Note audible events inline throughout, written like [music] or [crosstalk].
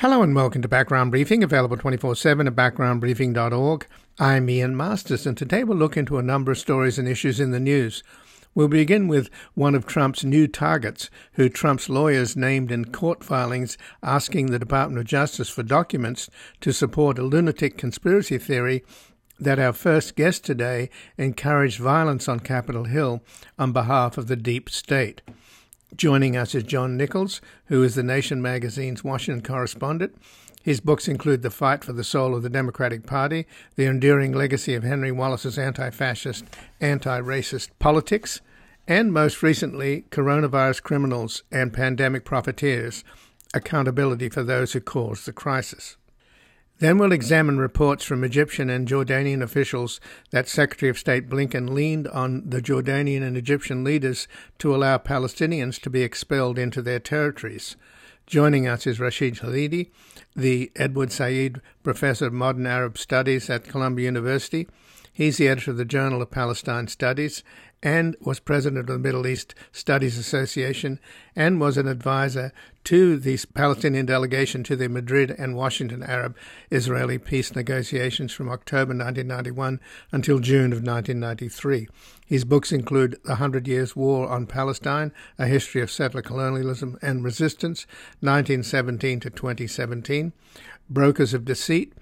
Hello and welcome to Background Briefing, available 24 7 at backgroundbriefing.org. I'm Ian Masters, and today we'll look into a number of stories and issues in the news. We'll begin with one of Trump's new targets, who Trump's lawyers named in court filings asking the Department of Justice for documents to support a lunatic conspiracy theory that our first guest today encouraged violence on Capitol Hill on behalf of the deep state. Joining us is John Nichols, who is the Nation magazine's Washington correspondent. His books include The Fight for the Soul of the Democratic Party, The Enduring Legacy of Henry Wallace's Anti Fascist, Anti Racist Politics, and most recently, Coronavirus Criminals and Pandemic Profiteers Accountability for Those Who Caused the Crisis. Then we'll examine reports from Egyptian and Jordanian officials that Secretary of State Blinken leaned on the Jordanian and Egyptian leaders to allow Palestinians to be expelled into their territories. Joining us is Rashid Khalidi, the Edward Said Professor of Modern Arab Studies at Columbia University. He's the editor of the Journal of Palestine Studies and was president of the Middle East Studies Association and was an advisor to the Palestinian delegation to the Madrid and Washington Arab Israeli peace negotiations from October 1991 until June of 1993. His books include The Hundred Years' War on Palestine, A History of Settler Colonialism and Resistance, 1917 to 2017, Brokers of Deceit,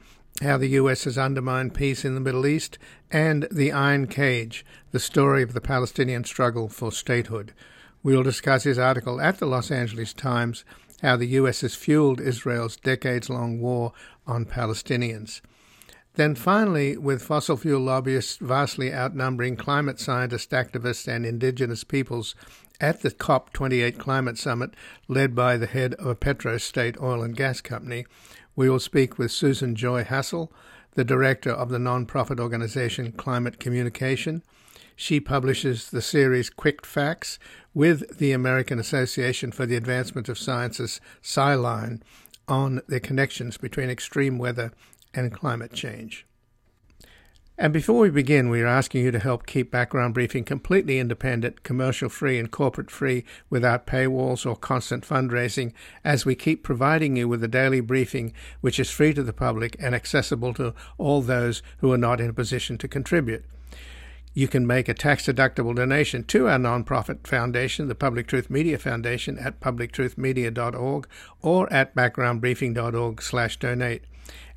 how the US has undermined peace in the Middle East, and The Iron Cage, the story of the Palestinian struggle for statehood. We'll discuss his article at the Los Angeles Times, How the US has Fueled Israel's Decades Long War on Palestinians. Then finally, with fossil fuel lobbyists vastly outnumbering climate scientists, activists, and indigenous peoples at the COP28 climate summit led by the head of a petrostate oil and gas company, we will speak with Susan Joy Hassol, the director of the nonprofit organization Climate Communication. She publishes the series Quick Facts with the American Association for the Advancement of Sciences, SciLine, on the connections between extreme weather and climate change. And before we begin, we are asking you to help keep Background Briefing completely independent, commercial free, and corporate free without paywalls or constant fundraising as we keep providing you with a daily briefing which is free to the public and accessible to all those who are not in a position to contribute. You can make a tax deductible donation to our nonprofit foundation, the Public Truth Media Foundation, at publictruthmedia.org or at backgroundbriefing.org/donate.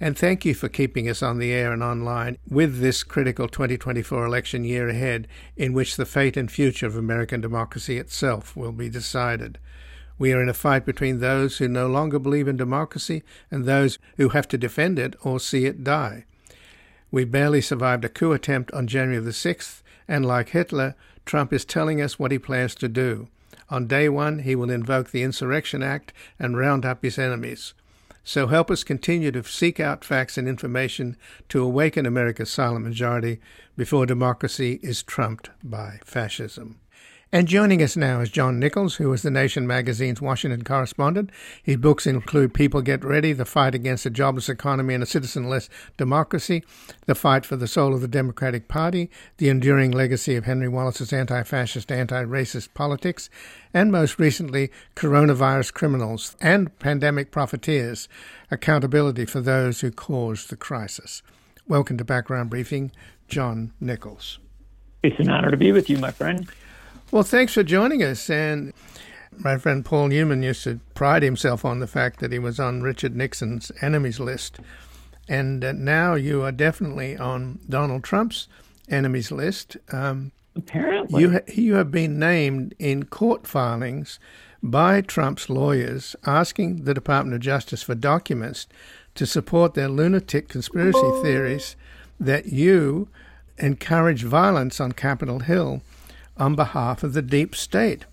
And thank you for keeping us on the air and online with this critical 2024 election year ahead, in which the fate and future of American democracy itself will be decided. We are in a fight between those who no longer believe in democracy and those who have to defend it or see it die. We barely survived a coup attempt on January the 6th, and like Hitler, Trump is telling us what he plans to do. On day one, he will invoke the Insurrection Act and round up his enemies. So help us continue to seek out facts and information to awaken America's silent majority before democracy is trumped by fascism. And joining us now is John Nichols, who is the Nation magazine's Washington correspondent. His books include People Get Ready, The Fight Against a Jobless Economy and a Citizenless Democracy, The Fight for the Soul of the Democratic Party, The Enduring Legacy of Henry Wallace's Anti Fascist, Anti Racist Politics, and most recently, Coronavirus Criminals and Pandemic Profiteers Accountability for Those Who Caused the Crisis. Welcome to Background Briefing, John Nichols. It's an honor to be with you, my friend. Well, thanks for joining us. And my friend Paul Newman used to pride himself on the fact that he was on Richard Nixon's enemies list. And uh, now you are definitely on Donald Trump's enemies list. Um, Apparently. You, ha- you have been named in court filings by Trump's lawyers asking the Department of Justice for documents to support their lunatic conspiracy theories that you encouraged violence on Capitol Hill on behalf of the deep state.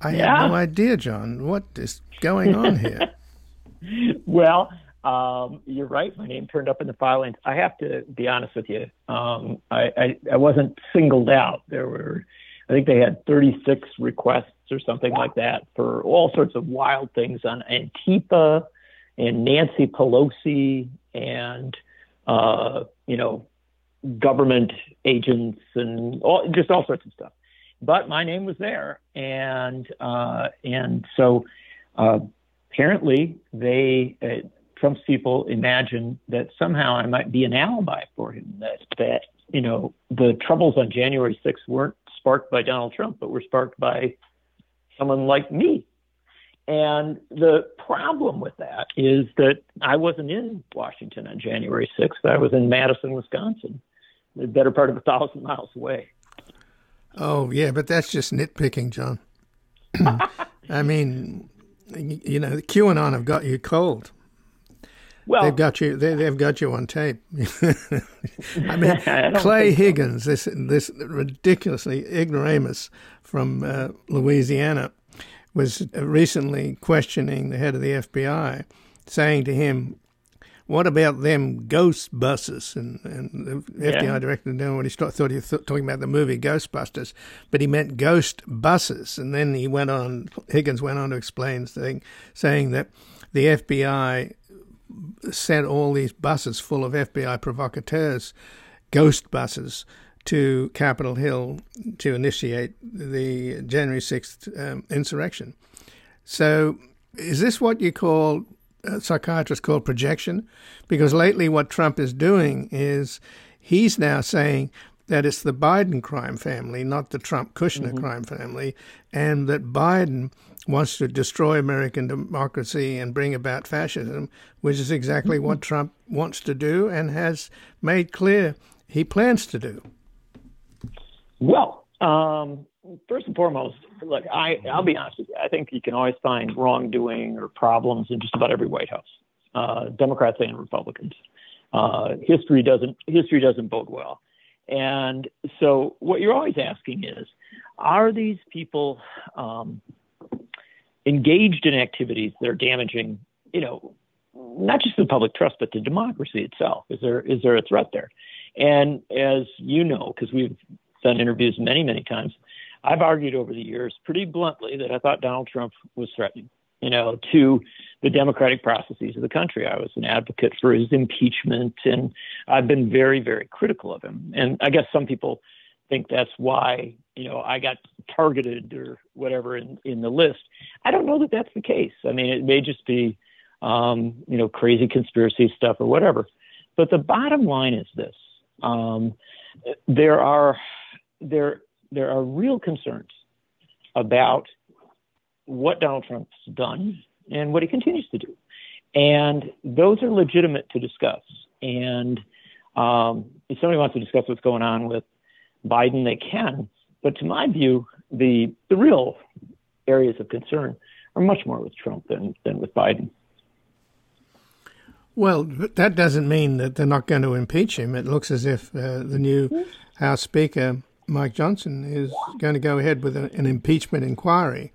I yeah. have no idea, John. What is going on here? [laughs] well, um, you're right. My name turned up in the filings. I have to be honest with you. Um, I, I, I, wasn't singled out. There were, I think they had 36 requests or something like that for all sorts of wild things on Antifa and Nancy Pelosi and, uh, you know, government agents and all, just all sorts of stuff. But my name was there, and uh, and so uh, apparently, they uh, Trump's people imagine that somehow I might be an alibi for him. That that you know the troubles on January 6th weren't sparked by Donald Trump, but were sparked by someone like me. And the problem with that is that I wasn't in Washington on January 6th. I was in Madison, Wisconsin, the better part of a thousand miles away. Oh, yeah, but that's just nitpicking, John. [laughs] I mean, you know, the QAnon have got you cold. Well, they've got you. They, have got you on tape. [laughs] I mean, [laughs] I Clay Higgins, this this ridiculously ignoramus from uh, Louisiana, was recently questioning the head of the FBI, saying to him, "What about them ghost buses?" And, and the yeah. FBI director didn't what he thought he was talking about the movie Ghostbusters, but he meant ghost buses. And then he went on. Higgins went on to explain, saying saying that the FBI sent all these buses full of FBI provocateurs, ghost buses, to Capitol Hill to initiate the January 6th um, insurrection. So, is this what you call, psychiatrists call projection? Because lately, what Trump is doing is he's now saying that it's the Biden crime family, not the Trump Kushner mm-hmm. crime family, and that Biden wants to destroy American democracy and bring about fascism, which is exactly what mm-hmm. Trump wants to do and has made clear he plans to do. Well, um, first and foremost, look, I, I'll be honest with you. I think you can always find wrongdoing or problems in just about every White House, uh, Democrats and Republicans. Uh, history doesn't history doesn't bode well, and so what you're always asking is, are these people um, engaged in activities that are damaging, you know, not just the public trust, but the democracy itself? Is there is there a threat there? And as you know, because we've done interviews many, many times, I've argued over the years pretty bluntly that I thought Donald Trump was threatening, you know, to the democratic processes of the country. I was an advocate for his impeachment, and I've been very, very critical of him. And I guess some people think that's why you know I got targeted or whatever in in the list. I don't know that that's the case. I mean, it may just be um, you know crazy conspiracy stuff or whatever. But the bottom line is this: um, there are there there are real concerns about what Donald Trump's done and what he continues to do, and those are legitimate to discuss. And um, if somebody wants to discuss what's going on with Biden, they can. But to my view, the the real areas of concern are much more with Trump than than with Biden. Well, that doesn't mean that they're not going to impeach him. It looks as if uh, the new House Speaker, Mike Johnson, is going to go ahead with a, an impeachment inquiry,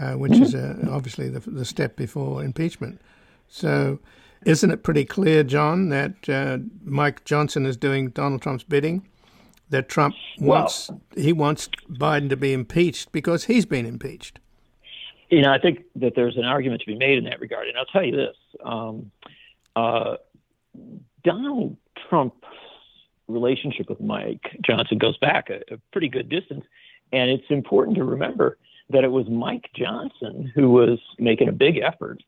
uh, which mm-hmm. is uh, obviously the, the, step before impeachment. So, isn't it pretty clear, John, that uh, Mike Johnson is doing Donald Trump's bidding? that Trump wants well, he wants Biden to be impeached because he's been impeached. You know, I think that there's an argument to be made in that regard, and I'll tell you this: um, uh, Donald Trump's relationship with Mike Johnson goes back a, a pretty good distance, and it's important to remember that it was Mike Johnson who was making a big effort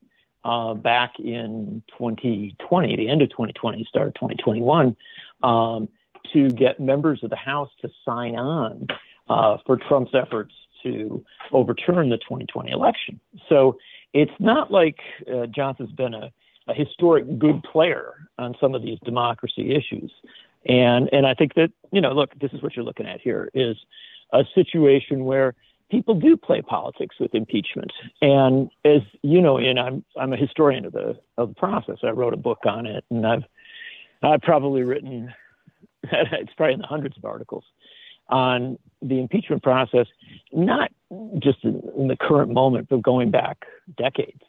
uh, back in 2020, the end of 2020, start of 2021, um, to get members of the House to sign on uh, for Trump's efforts to overturn the 2020 election. So it's not like uh, Johnson's been a, a historic good player on some of these democracy issues. And and I think that you know, look, this is what you're looking at here is a situation where people do play politics with impeachment. And as you know, and I'm I'm a historian of the of the process. I wrote a book on it, and I've I've probably written [laughs] it's probably in the hundreds of articles on the impeachment process, not just in, in the current moment, but going back decades.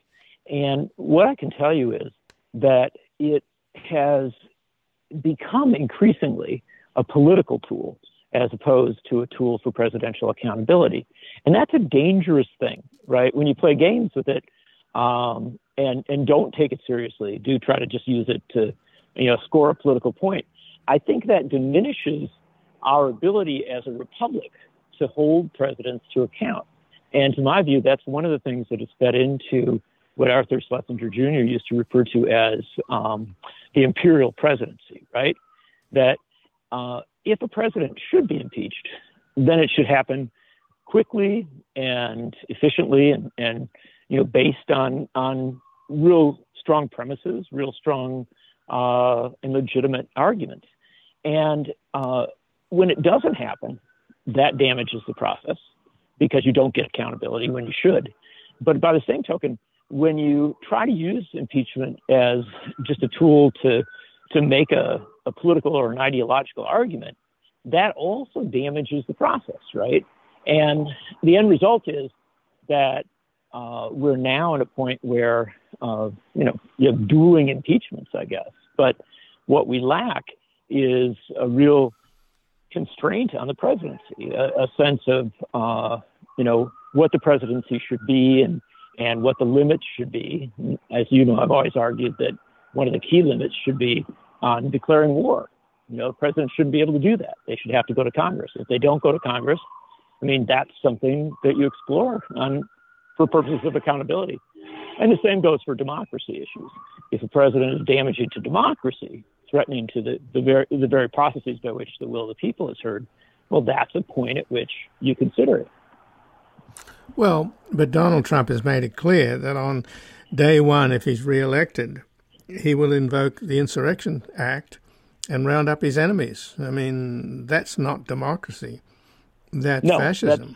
And what I can tell you is that it has become increasingly a political tool as opposed to a tool for presidential accountability. And that's a dangerous thing, right? When you play games with it um, and, and don't take it seriously, do try to just use it to, you know, score a political point. I think that diminishes our ability as a republic to hold presidents to account. And to my view, that's one of the things that is fed into what Arthur Schlesinger Jr. used to refer to as um, the imperial presidency, right? That uh, if a president should be impeached, then it should happen quickly and efficiently and, and you know based on on real strong premises, real strong uh, and legitimate arguments. And uh, when it doesn't happen, that damages the process because you don't get accountability when you should. But by the same token, when you try to use impeachment as just a tool to to make a, a political or an ideological argument, that also damages the process, right? And the end result is that uh, we're now at a point where uh, you know you have dueling impeachments, I guess. But what we lack is a real constraint on the presidency, a, a sense of uh, you know what the presidency should be and and what the limits should be. As you know, I've always argued that one of the key limits should be on declaring war. You know, presidents shouldn't be able to do that. They should have to go to Congress. If they don't go to Congress, I mean, that's something that you explore on for purposes of accountability. And the same goes for democracy issues. If a president is damaging to democracy, threatening to the, the, very, the very processes by which the will of the people is heard, well, that's a point at which you consider it. Well, but Donald Trump has made it clear that on day one, if he's re-elected, he will invoke the Insurrection Act and round up his enemies. I mean, that's not democracy. That's no, fascism. That's,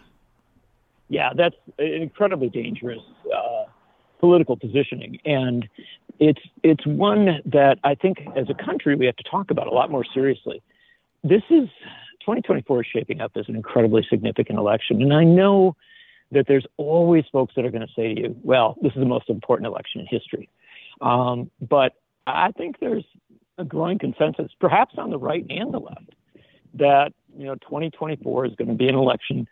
yeah, that's an incredibly dangerous uh, political positioning, and it's it's one that I think as a country we have to talk about a lot more seriously. This is 2024 is shaping up as an incredibly significant election, and I know that there's always folks that are going to say to you, "Well, this is the most important election in history," um, but I think there's a growing consensus, perhaps on the right and the left, that you know 2024 is going to be an election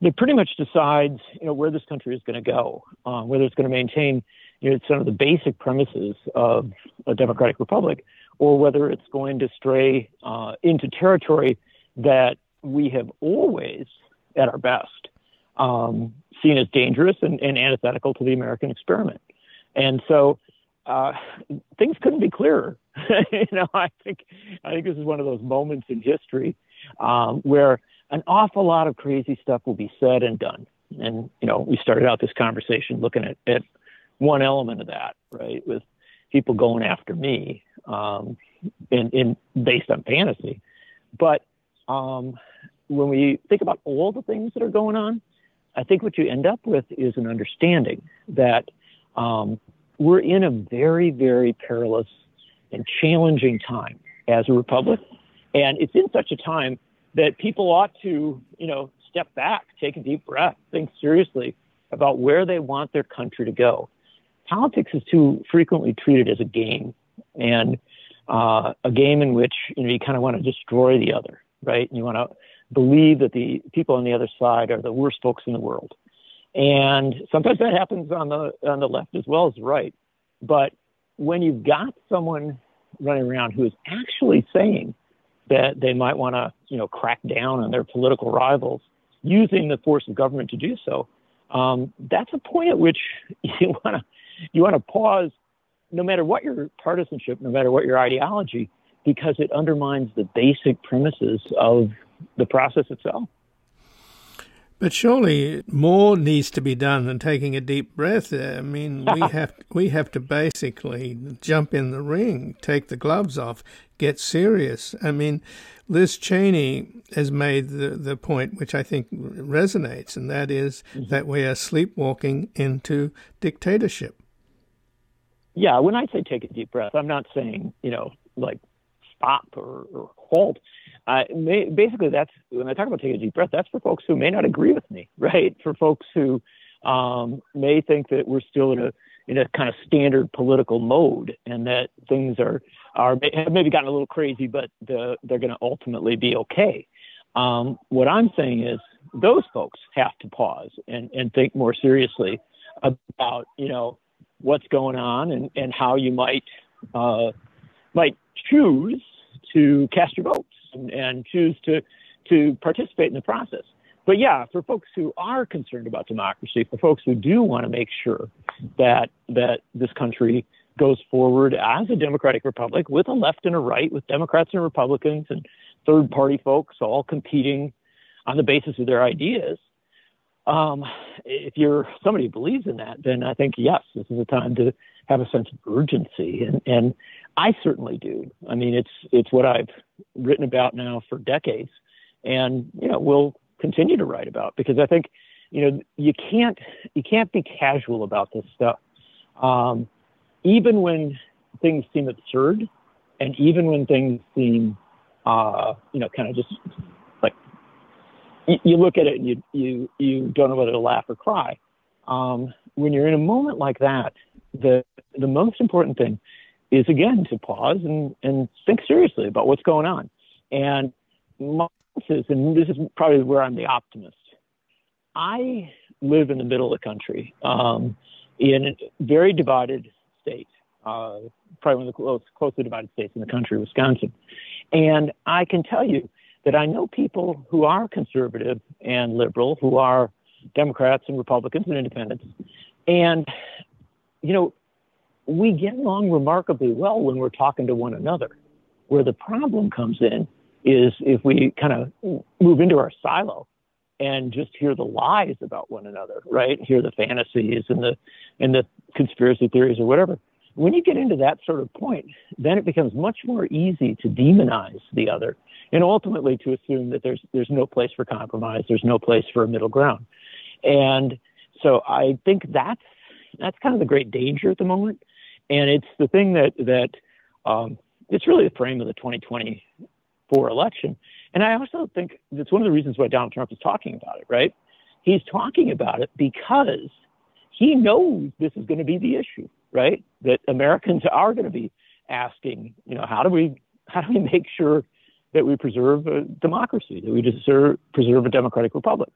that pretty much decides you know where this country is going to go, uh, whether it's going to maintain you know some of the basic premises of a democratic republic, or whether it's going to stray uh, into territory that we have always, at our best, um, seen as dangerous and, and, antithetical to the American experiment. And so uh, things couldn't be clearer. [laughs] you know, I think I think this is one of those moments in history um, where an awful lot of crazy stuff will be said and done. And you know, we started out this conversation looking at, at one element of that, right, with people going after me, um, in based on fantasy. But um, when we think about all the things that are going on, I think what you end up with is an understanding that um, we're in a very, very perilous and challenging time as a republic. And it's in such a time that people ought to, you know, step back, take a deep breath, think seriously about where they want their country to go. Politics is too frequently treated as a game and uh, a game in which you know you kind of want to destroy the other, right? And you want to believe that the people on the other side are the worst folks in the world. And sometimes that happens on the on the left as well as the right. But when you've got someone running around who is actually saying that they might want to, you know, crack down on their political rivals using the force of government to do so, um, that's a point at which [laughs] you want to you want to pause, no matter what your partisanship, no matter what your ideology, because it undermines the basic premises of the process itself. But surely more needs to be done than taking a deep breath. I mean, we [laughs] have we have to basically jump in the ring, take the gloves off, get serious. I mean, Liz Cheney has made the, the point which I think resonates, and that is mm-hmm. that we are sleepwalking into dictatorship. Yeah, when I say take a deep breath, I'm not saying, you know, like stop or, or halt. May, basically, that's when I talk about taking a deep breath. That's for folks who may not agree with me, [laughs] right? For folks who um, may think that we're still in a in a kind of standard political mode, and that things are are have maybe gotten a little crazy, but the, they're going to ultimately be okay. Um, what I'm saying is those folks have to pause and, and think more seriously about you know what's going on and, and how you might uh, might choose to cast your votes and, and choose to to participate in the process. but yeah, for folks who are concerned about democracy, for folks who do want to make sure that that this country goes forward as a democratic republic with a left and a right, with Democrats and Republicans and third party folks all competing on the basis of their ideas. Um, if you're somebody who believes in that, then I think yes, this is a time to have a sense of urgency, and and I certainly do. I mean, it's it's what I've written about now for decades, and you know we'll continue to write about because I think you know you can't you can't be casual about this stuff. Um, even when things seem absurd, and even when things seem, uh, you know, kind of just you, you, look at it and you you you don't know whether to laugh or cry. Um, when you're in a moment like that, the the most important thing is again to pause and and think seriously about what's going on. And my is, and this is probably where I'm the optimist. I live in the middle of the country, um, in a very divided state, uh, probably one of the close, closely divided states in the country, Wisconsin. And I can tell you that I know people who are conservative and liberal, who are Democrats and Republicans and independents. And, you know, we get along remarkably well when we're talking to one another. Where the problem comes in is if we kind of move into our silo and just hear the lies about one another, right? Hear the fantasies and the and the conspiracy theories or whatever. When you get into that sort of point, then it becomes much more easy to demonize the other and ultimately to assume that there's there's no place for compromise, there's no place for a middle ground. And so I think that's that's kind of the great danger at the moment. And it's the thing that that um, it's really the frame of the 2024 election and I also think that's one of the reasons why Donald Trump is talking about it, right? He's talking about it because he knows this is going to be the issue, right? That Americans are going to be asking, you know, how do we how do we make sure that we preserve a democracy, that we deserve, preserve a democratic republic?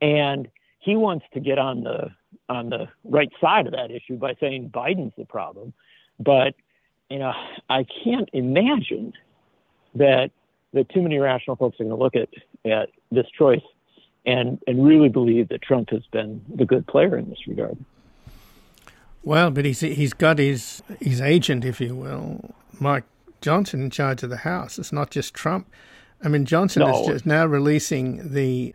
And he wants to get on the on the right side of that issue by saying Biden's the problem. But you know, I can't imagine that that too many rational folks are going to look at, at this choice and, and really believe that Trump has been the good player in this regard. Well, but he's he's got his his agent, if you will, Mike Johnson, in charge of the House. It's not just Trump. I mean, Johnson no. is just now releasing the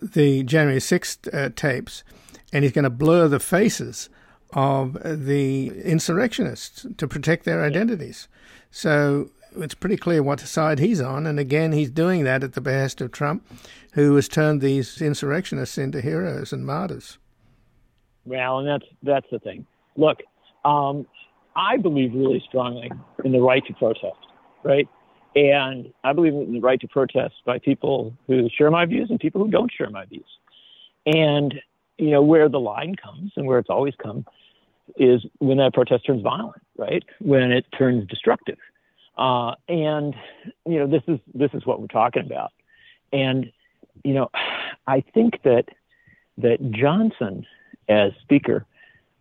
the January sixth uh, tapes, and he's going to blur the faces of the insurrectionists to protect their identities. So it's pretty clear what side he's on. And again, he's doing that at the behest of Trump, who has turned these insurrectionists into heroes and martyrs. Well, and that's that's the thing. Look, um, I believe really strongly in the right to protest, right? And I believe in the right to protest by people who share my views and people who don't share my views. And you know where the line comes and where it's always come is when that protest turns violent, right? When it turns destructive. Uh, and you know, this is this is what we're talking about. And you know, I think that that Johnson as speaker,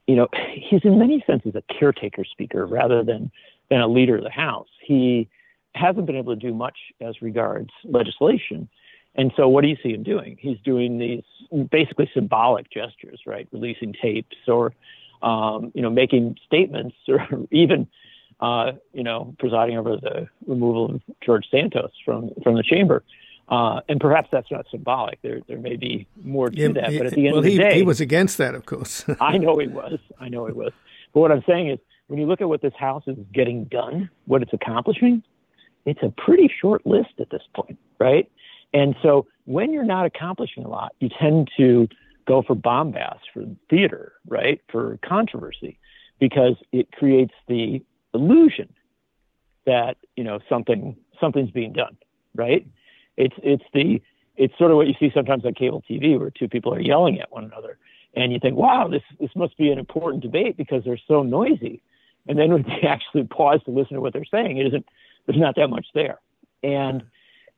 you know, he's in many senses a caretaker speaker rather than than a leader of the House. He hasn't been able to do much as regards legislation. And so what do you see him doing? He's doing these basically symbolic gestures, right? Releasing tapes or, um, you know, making statements or [laughs] even uh, you know, presiding over the removal of George Santos from from the chamber. Uh, and perhaps that's not symbolic. There, there may be more to yeah, that. But at the end well, of the he, day, he was against that, of course. [laughs] I know he was. I know he was. But what I'm saying is, when you look at what this House is getting done, what it's accomplishing, it's a pretty short list at this point, right? And so when you're not accomplishing a lot, you tend to go for bombast, for theater, right? For controversy, because it creates the illusion that you know something something's being done, right? It's it's the it's sort of what you see sometimes on cable TV where two people are yelling at one another, and you think, wow, this this must be an important debate because they're so noisy. And then when you [laughs] actually pause to listen to what they're saying, it isn't there's not that much there. And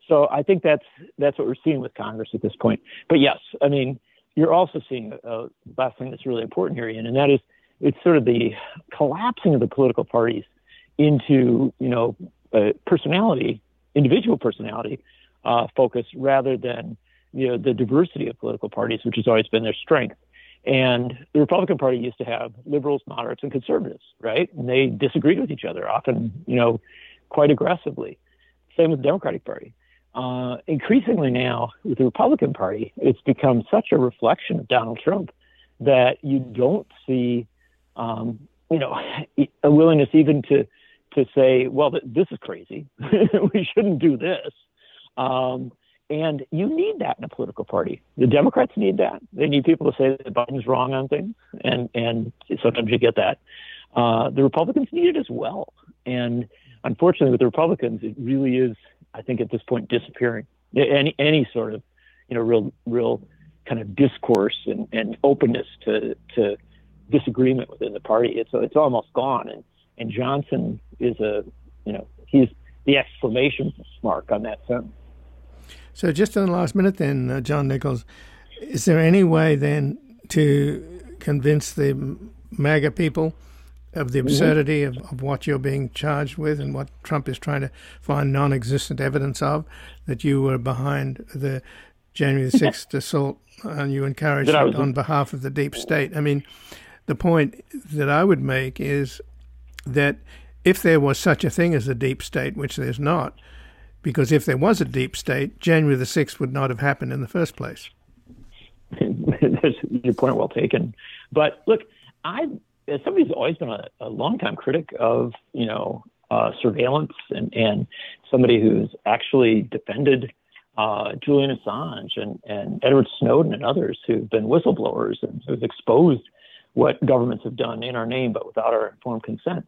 so I think that's that's what we're seeing with Congress at this point. But yes, I mean, you're also seeing a, a last thing that's really important here, Ian, and that is it's sort of the collapsing of the political parties into you know personality, individual personality uh, focus rather than you know the diversity of political parties, which has always been their strength. And the Republican Party used to have liberals, moderates, and conservatives, right? And they disagreed with each other, often, you know, quite aggressively. Same with the Democratic Party. Uh, increasingly now, with the Republican Party, it's become such a reflection of Donald Trump that you don't see, um, you know, [laughs] a willingness even to to say, well, this is crazy. [laughs] we shouldn't do this. Um, and you need that in a political party. The Democrats need that. They need people to say that Biden's wrong on things, and and sometimes you get that. Uh, the Republicans need it as well. And unfortunately, with the Republicans, it really is, I think, at this point, disappearing. Any any sort of, you know, real real kind of discourse and, and openness to to disagreement within the party. It's it's almost gone. And and Johnson is a, you know, he's the exclamation mark on that sentence. So, just in the last minute, then, uh, John Nichols, is there any way then to convince the MAGA people of the mm-hmm. absurdity mm-hmm. of, of what you're being charged with and what Trump is trying to find non existent evidence of, that you were behind the January the 6th assault and you encouraged it on behalf of the deep state? I mean, the point that I would make is that if there was such a thing as a deep state, which there's not, because if there was a deep state, January the 6th would not have happened in the first place. [laughs] Your point well taken. But look, I, as somebody who's always been a, a longtime critic of, you know, uh, surveillance and, and somebody who's actually defended uh, Julian Assange and, and Edward Snowden and others who've been whistleblowers and who've exposed what governments have done in our name but without our informed consent.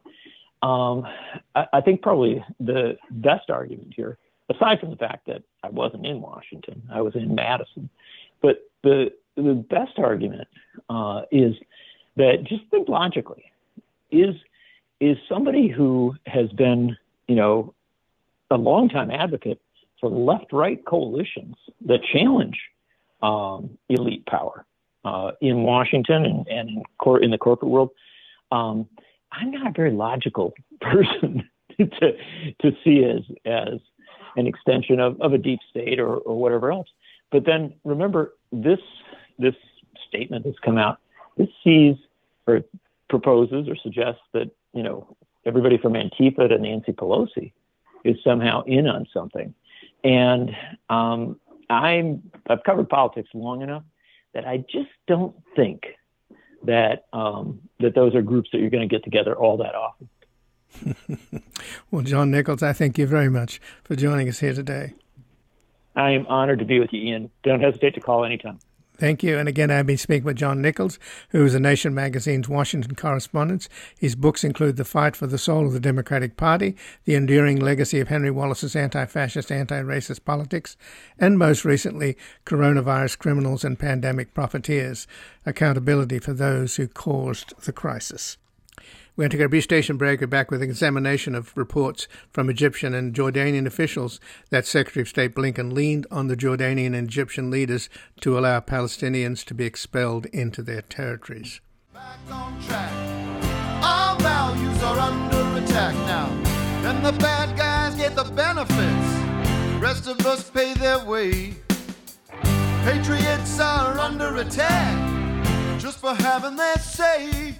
Um, I, think probably the best argument here aside from the fact that I wasn't in Washington, I was in Madison. But the the best argument uh, is that just think logically, is is somebody who has been, you know, a longtime advocate for left-right coalitions that challenge um, elite power uh, in Washington and, and in, cor- in the corporate world. Um, I'm not a very logical [laughs] person to to see as as an extension of, of a deep state or, or whatever else. But then remember this this statement that's come out. This sees or proposes or suggests that you know everybody from Antifa to Nancy Pelosi is somehow in on something. And um, I'm I've covered politics long enough that I just don't think that um, that those are groups that you're going to get together all that often. [laughs] well, John Nichols, I thank you very much for joining us here today. I am honored to be with you, Ian. Don't hesitate to call anytime. Thank you. And again, I've been speaking with John Nichols, who is the Nation magazine's Washington correspondent. His books include The Fight for the Soul of the Democratic Party, The Enduring Legacy of Henry Wallace's Anti Fascist, Anti Racist Politics, and most recently, Coronavirus Criminals and Pandemic Profiteers Accountability for Those Who Caused the Crisis. We're going to take a brief station break. We're back with an examination of reports from Egyptian and Jordanian officials that Secretary of State Blinken leaned on the Jordanian and Egyptian leaders to allow Palestinians to be expelled into their territories. Our values are under attack now. And the bad guys get the benefits. Rest of us pay their way. Patriots are under attack just for having their say.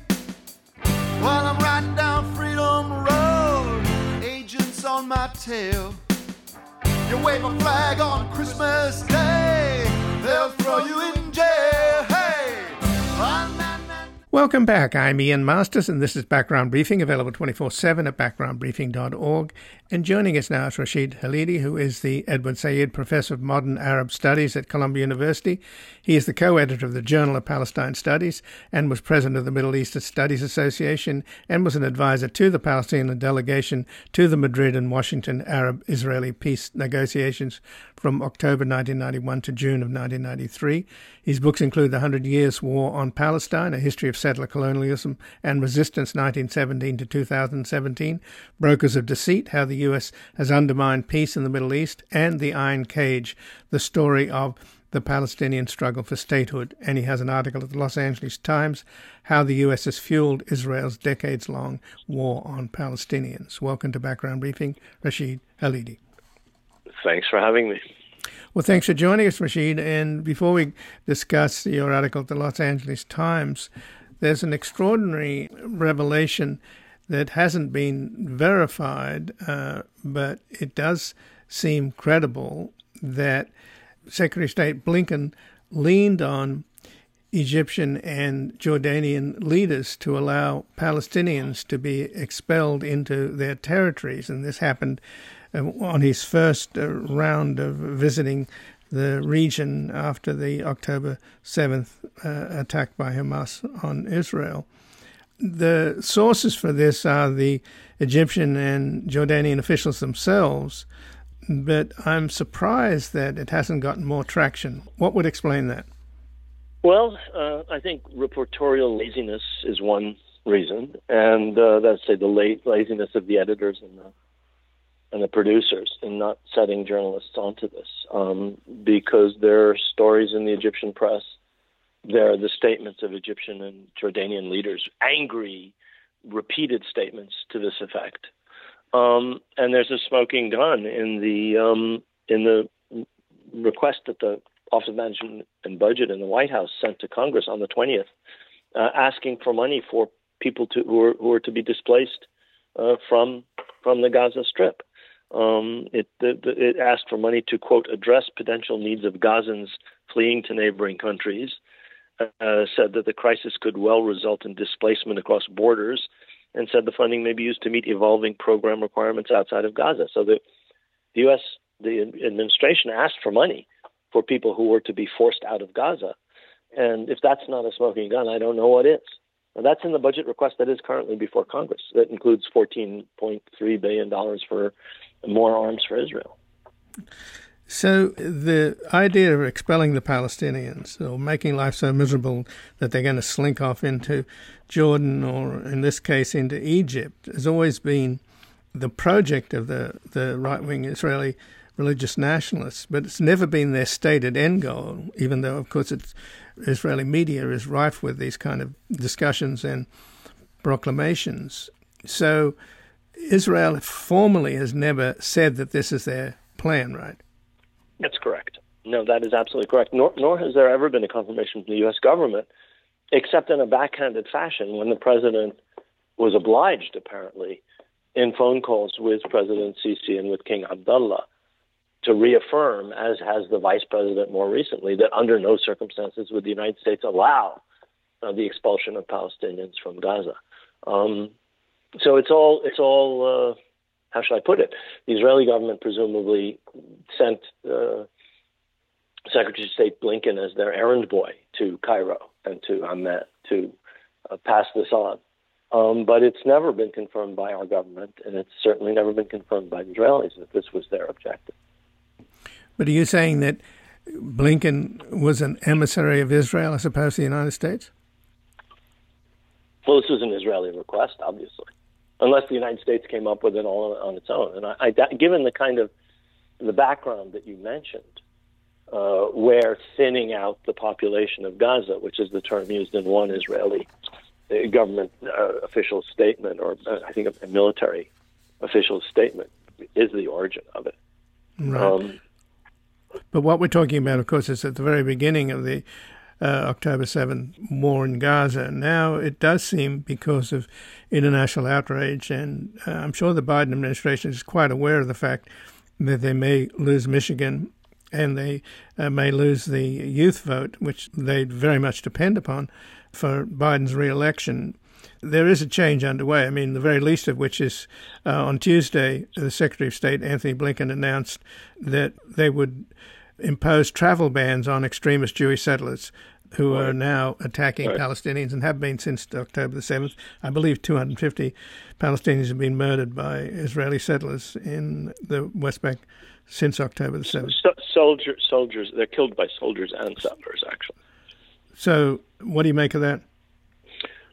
While I'm riding down Freedom Road, agents on my tail. You wave a flag on Christmas Day, they'll throw you in jail. Hey, Welcome back. I'm Ian Masters, and this is Background Briefing, available 24 7 at backgroundbriefing.org. And joining us now is Rashid Khalidi, who is the Edward Said Professor of Modern Arab Studies at Columbia University. He is the co editor of the Journal of Palestine Studies and was president of the Middle East Studies Association and was an advisor to the Palestinian delegation to the Madrid and Washington Arab Israeli peace negotiations from October 1991 to June of 1993. His books include The Hundred Years' War on Palestine, A History of Settler Colonialism and Resistance 1917 to 2017, Brokers of Deceit, How the U.S. Has Undermined Peace in the Middle East, and The Iron Cage, the story of the Palestinian struggle for statehood. And he has an article at the Los Angeles Times, How the U.S. Has Fueled Israel's Decades Long War on Palestinians. Welcome to Background Briefing, Rashid Khalidi. Thanks for having me. Well, thanks for joining us, Rashid. And before we discuss your article at the Los Angeles Times, there's an extraordinary revelation that hasn't been verified, uh, but it does seem credible that Secretary of State Blinken leaned on Egyptian and Jordanian leaders to allow Palestinians to be expelled into their territories. And this happened uh, on his first uh, round of visiting the region after the October 7th uh, attack by Hamas on Israel. The sources for this are the Egyptian and Jordanian officials themselves, but I'm surprised that it hasn't gotten more traction. What would explain that? Well, uh, I think reportorial laziness is one reason, and uh, that's say the late laziness of the editors and the and the producers in not setting journalists onto this, um, because there are stories in the Egyptian press. There are the statements of Egyptian and Jordanian leaders, angry, repeated statements to this effect, um, and there's a smoking gun in the um, in the request that the Office of Management and Budget in the White House sent to Congress on the 20th, uh, asking for money for people to, who, are, who are to be displaced uh, from from the Gaza Strip. Um, it, the, it asked for money to quote address potential needs of Gazans fleeing to neighboring countries. Uh, said that the crisis could well result in displacement across borders, and said the funding may be used to meet evolving program requirements outside of Gaza. So the, the U.S. the administration asked for money for people who were to be forced out of Gaza. And if that's not a smoking gun, I don't know what is. Now, that's in the budget request that is currently before Congress. That includes $14.3 billion for more arms for Israel. So the idea of expelling the Palestinians or making life so miserable that they're going to slink off into Jordan or, in this case, into Egypt has always been the project of the, the right wing Israeli religious nationalists, but it's never been their stated end goal, even though, of course, Israeli media is rife with these kind of discussions and proclamations. So Israel formally has never said that this is their plan, right? That's correct. No, that is absolutely correct. Nor, nor has there ever been a confirmation from the U.S. government, except in a backhanded fashion when the president was obliged, apparently, in phone calls with President Sisi and with King Abdullah to reaffirm, as has the vice president more recently, that under no circumstances would the United States allow uh, the expulsion of Palestinians from Gaza. Um, so it's all it's all uh, how should I put it? The Israeli government presumably sent uh, Secretary of State Blinken as their errand boy to Cairo and to Amman to uh, pass this on. Um, but it's never been confirmed by our government, and it's certainly never been confirmed by the Israelis that this was their objective. But are you saying that Blinken was an emissary of Israel as opposed to the United States? Well, this was an Israeli request, obviously, unless the United States came up with it all on its own. And I, I given the kind of the background that you mentioned, uh, where thinning out the population of Gaza, which is the term used in one Israeli uh, government uh, official statement, or uh, I think a military official statement, is the origin of it. Right. Um, but what we're talking about, of course, is at the very beginning of the uh, October 7th war in Gaza. Now it does seem, because of international outrage, and uh, I'm sure the Biden administration is quite aware of the fact that they may lose Michigan and they uh, may lose the youth vote, which they very much depend upon for Biden's reelection. There is a change underway. I mean, the very least of which is uh, on Tuesday, the Secretary of State, Antony Blinken, announced that they would impose travel bans on extremist Jewish settlers who right. are now attacking right. Palestinians and have been since October the 7th. I believe 250 Palestinians have been murdered by Israeli settlers in the West Bank since October the 7th. So, soldier, soldiers, they're killed by soldiers and settlers, actually. So, what do you make of that?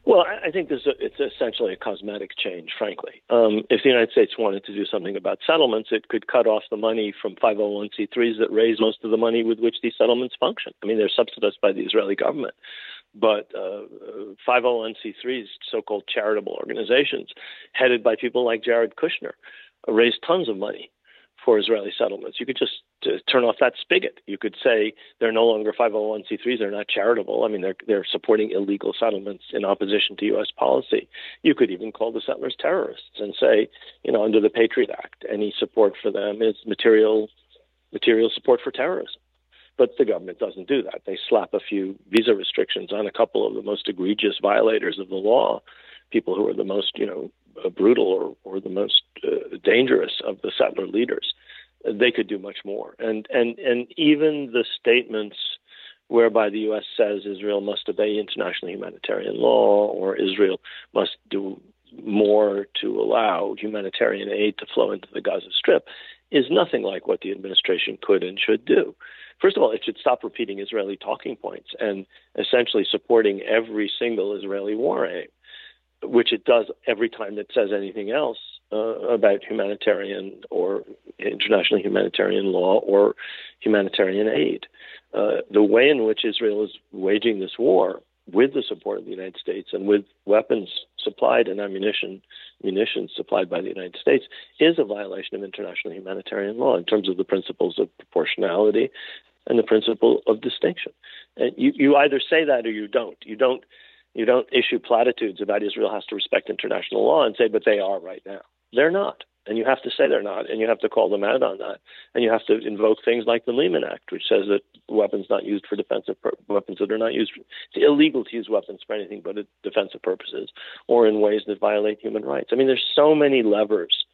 Well, I think this, it's essentially a cosmetic change, frankly. Um, if the United States wanted to do something about settlements, it could cut off the money from 501c3s that raise most of the money with which these settlements function. I mean, they're subsidized by the Israeli government. But uh, 501c3s, so called charitable organizations, headed by people like Jared Kushner, raise tons of money for Israeli settlements. You could just uh, turn off that spigot. You could say they're no longer 501c3s. They're not charitable. I mean, they're they're supporting illegal settlements in opposition to U.S. policy. You could even call the settlers terrorists and say, you know, under the Patriot Act, any support for them is material material support for terrorism. But the government doesn't do that. They slap a few visa restrictions on a couple of the most egregious violators of the law, people who are the most, you know, brutal or, or the most uh, dangerous of the settler leaders. They could do much more. And and and even the statements whereby the U.S. says Israel must obey international humanitarian law or Israel must do more to allow humanitarian aid to flow into the Gaza Strip is nothing like what the administration could and should do. First of all, it should stop repeating Israeli talking points and essentially supporting every single Israeli war aim, which it does every time it says anything else uh, about humanitarian or international humanitarian law or humanitarian aid. Uh, the way in which Israel is waging this war with the support of the United States and with weapons supplied and ammunition munitions supplied by the United States is a violation of international humanitarian law in terms of the principles of proportionality and the principle of distinction. And you, you either say that or you don't. You don't you don't issue platitudes about Israel has to respect international law and say, but they are right now. They're not. And you have to say they're not, and you have to call them out on that. And you have to invoke things like the Leahy Act, which says that weapons not used for defensive pur- weapons that are not used, it's illegal to use weapons for anything but defensive purposes or in ways that violate human rights. I mean, there's so many levers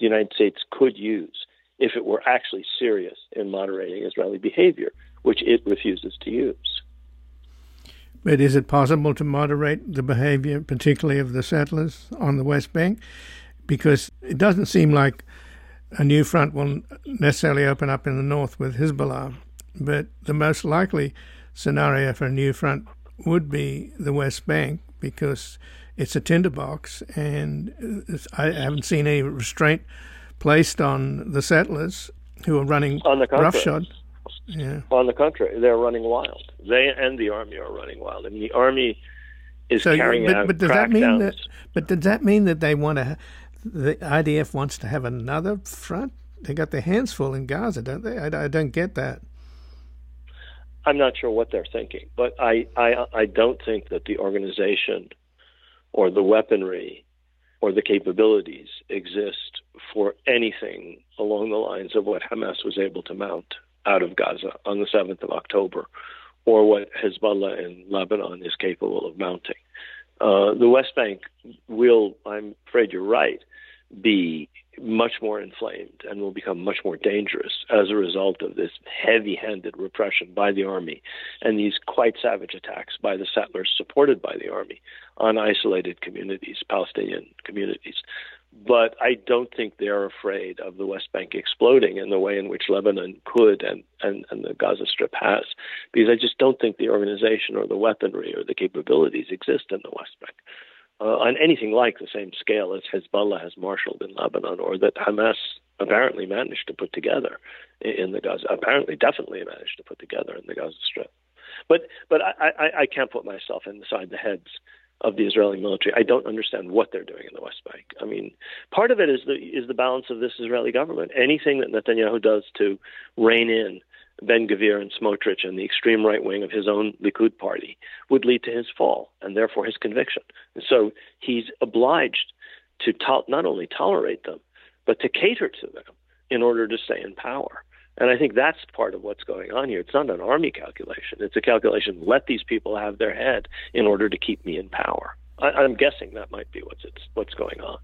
the United States could use if it were actually serious in moderating Israeli behavior, which it refuses to use. But is it possible to moderate the behavior, particularly of the settlers on the West Bank? Because it doesn't seem like a new front will necessarily open up in the north with Hezbollah, but the most likely scenario for a new front would be the West Bank because it's a tinderbox, and I haven't seen any restraint placed on the settlers who are running on the roughshod. Yeah. On the contrary, they're running wild. They and the army are running wild. I mean, the army is so, carrying but, out but does that mean that? But does that mean that they want to? The IDF wants to have another front. They got their hands full in Gaza, don't they? I, I don't get that. I'm not sure what they're thinking, but I, I I don't think that the organization or the weaponry or the capabilities exist for anything along the lines of what Hamas was able to mount out of Gaza on the 7th of October, or what Hezbollah in Lebanon is capable of mounting. Uh, the West Bank will, I'm afraid you're right, be much more inflamed and will become much more dangerous as a result of this heavy handed repression by the army and these quite savage attacks by the settlers supported by the army on isolated communities, Palestinian communities. But I don't think they're afraid of the West Bank exploding in the way in which Lebanon could and, and, and the Gaza Strip has, because I just don't think the organization or the weaponry or the capabilities exist in the West Bank uh, on anything like the same scale as Hezbollah has marshaled in Lebanon or that Hamas apparently managed to put together in the Gaza, apparently definitely managed to put together in the Gaza Strip. But but I, I, I can't put myself inside the heads of the Israeli military. I don't understand what they're doing in the West Bank. I mean, part of it is the is the balance of this Israeli government. Anything that Netanyahu does to rein in Ben Gvir and Smotrich and the extreme right wing of his own Likud party would lead to his fall and therefore his conviction. And so he's obliged to- not only tolerate them, but to cater to them in order to stay in power. And I think that's part of what's going on here. It's not an army calculation. It's a calculation. Let these people have their head in order to keep me in power. I, am guessing that might be what's what's going on.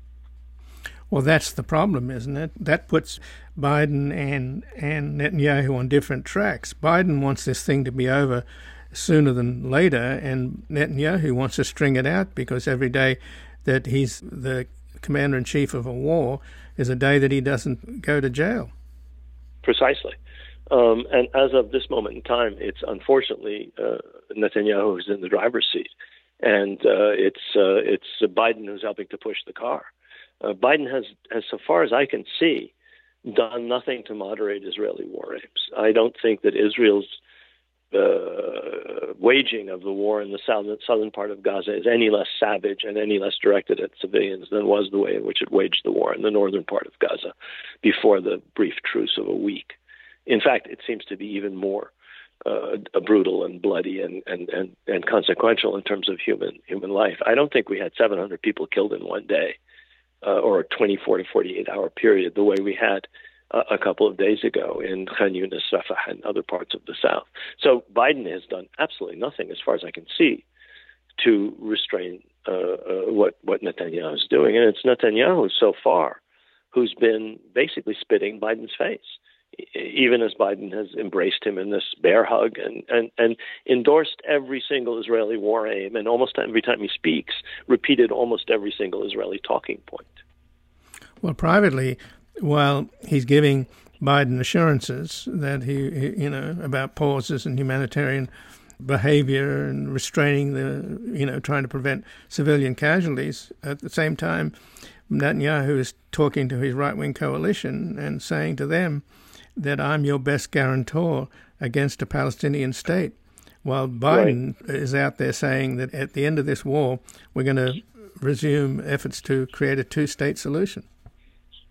Well, that's the problem, isn't it? That puts Biden and and Netanyahu on different tracks. Biden wants this thing to be over sooner than later, and Netanyahu wants to string it out because every day that he's the commander in chief of a war is a day that he doesn't go to jail. Precisely. Um, and as of this moment in time, it's unfortunately uh, Netanyahu who's in the driver's seat, and uh, it's uh, it's Biden who's helping to push the car. Uh, Biden has, as so far as I can see, done nothing to moderate Israeli war aims. I don't think that Israel's uh, waging of the war in the southern, southern part of Gaza is any less savage and any less directed at civilians than was the way in which it waged the war in the northern part of Gaza before the brief truce of a week. In fact, it seems to be even more uh, brutal and bloody and, and, and, and consequential in terms of human human life. I don't think we had 700 people killed in one day uh, or a 24 to 48 hour period the way we had a couple of days ago in Khan Yunis, Rafah, and other parts of the south. So Biden has done absolutely nothing, as far as I can see, to restrain uh, uh, what what Netanyahu is doing, and it's Netanyahu so far who's been basically spitting Biden's face. Even as Biden has embraced him in this bear hug and, and, and endorsed every single Israeli war aim, and almost every time he speaks, repeated almost every single Israeli talking point. Well, privately, while he's giving Biden assurances that he, you know, about pauses and humanitarian behavior and restraining the, you know, trying to prevent civilian casualties. At the same time, Netanyahu is talking to his right wing coalition and saying to them that I'm your best guarantor against a Palestinian state. While Biden right. is out there saying that at the end of this war, we're going to resume efforts to create a two state solution.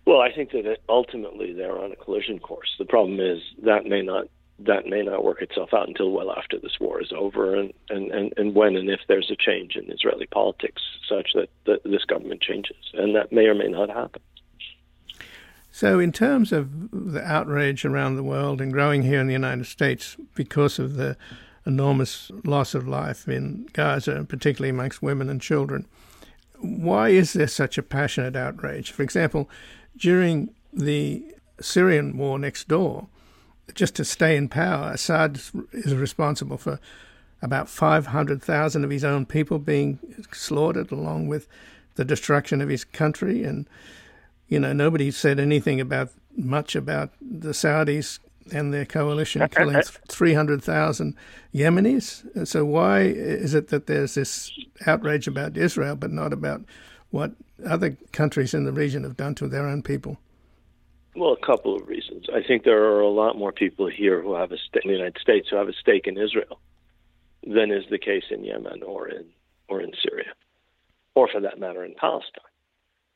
Well, I think that ultimately they're on a collision course. The problem is that may not that may not work itself out until well after this war is over, and and and, and when and if there's a change in Israeli politics such that the, this government changes, and that may or may not happen. So, in terms of the outrage around the world and growing here in the United States because of the enormous loss of life in Gaza, particularly amongst women and children, why is there such a passionate outrage? For example, during the Syrian war next door, just to stay in power, Assad is responsible for about 500,000 of his own people being slaughtered, along with the destruction of his country. And, you know, nobody said anything about much about the Saudis and their coalition killing 300,000 Yemenis. So, why is it that there's this outrage about Israel, but not about what other countries in the region have done to their own people? Well, a couple of reasons. I think there are a lot more people here who have a st- in the United States who have a stake in Israel than is the case in Yemen or in or in Syria, or for that matter in Palestine.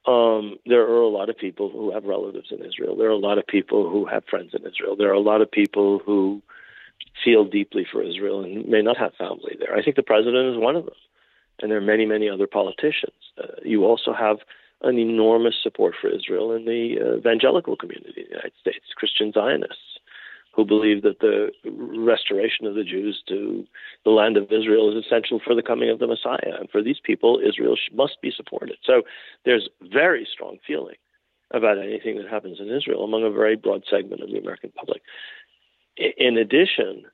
Um, there are a lot of people who have relatives in Israel. There are a lot of people who have friends in Israel. There are a lot of people who feel deeply for Israel and may not have family there. I think the president is one of them and there are many, many other politicians. Uh, you also have an enormous support for Israel in the uh, evangelical community in the United States, Christian Zionists, who believe that the restoration of the Jews to the land of Israel is essential for the coming of the Messiah. And for these people, Israel must be supported. So there's very strong feeling about anything that happens in Israel among a very broad segment of the American public. In addition,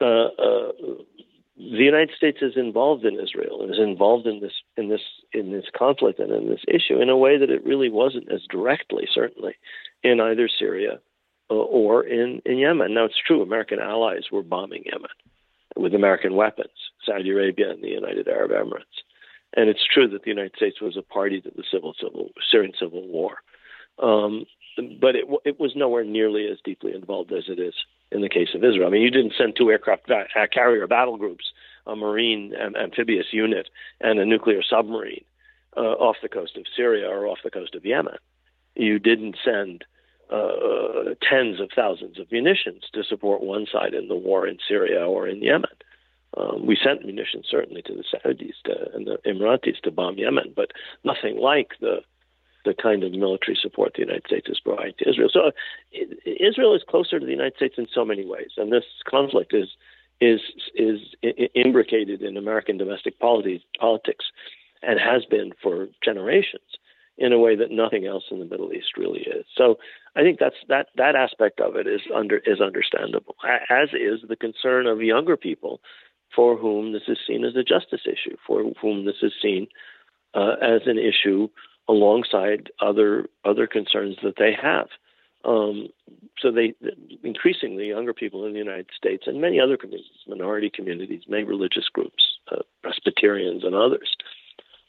uh, uh, the United States is involved in Israel and is involved in this in this in this conflict and in this issue in a way that it really wasn't as directly, certainly, in either Syria uh, or in in Yemen. Now it's true, American allies were bombing Yemen with American weapons, Saudi Arabia and the United Arab Emirates, and it's true that the United States was a party to the civil civil Syrian civil war. Um, but it it was nowhere nearly as deeply involved as it is in the case of Israel. I mean, you didn't send two aircraft ba- uh, carrier battle groups, a marine am- amphibious unit, and a nuclear submarine uh, off the coast of Syria or off the coast of Yemen. You didn't send uh, tens of thousands of munitions to support one side in the war in Syria or in Yemen. Um, we sent munitions certainly to the Saudis to, and the Emiratis to bomb Yemen, but nothing like the the kind of military support the United States is providing to Israel. So Israel is closer to the United States in so many ways, and this conflict is is is imbricated in American domestic politics, and has been for generations in a way that nothing else in the Middle East really is. So I think that's that that aspect of it is under is understandable, as is the concern of younger people for whom this is seen as a justice issue, for whom this is seen uh, as an issue alongside other other concerns that they have. Um, so they increasingly younger people in the United States and many other communities, minority communities, many religious groups, uh, Presbyterians and others,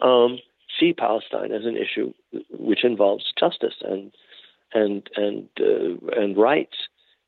um, see Palestine as an issue which involves justice and and and uh, and rights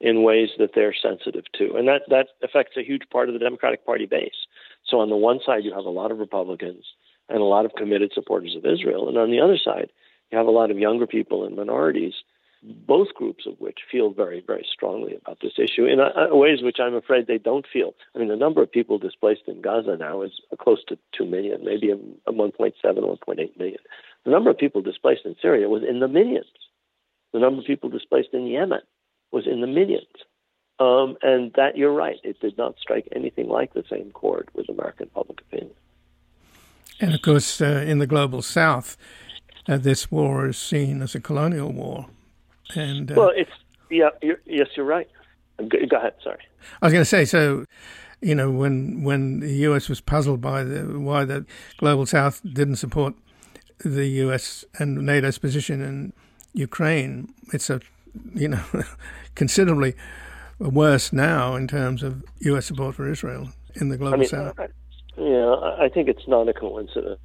in ways that they're sensitive to. And that, that affects a huge part of the Democratic Party base. So on the one side, you have a lot of Republicans and a lot of committed supporters of Israel. And on the other side, you have a lot of younger people and minorities, both groups of which feel very, very strongly about this issue in uh, uh, ways which I'm afraid they don't feel. I mean, the number of people displaced in Gaza now is uh, close to 2 million, maybe a 1.7, 1.8 million. The number of people displaced in Syria was in the millions. The number of people displaced in Yemen was in the millions. Um, and that you're right, it did not strike anything like the same chord with American public opinion. And of course, uh, in the global south, uh, this war is seen as a colonial war. And uh, well, it's yeah, you're, yes, you're right. Go, ahead. Sorry. I was going to say so. You know, when when the U.S. was puzzled by the why the global South didn't support the U.S. and NATO's position in Ukraine, it's a you know [laughs] considerably worse now in terms of U.S. support for Israel in the global I mean, South. Yeah, I think it's not a coincidence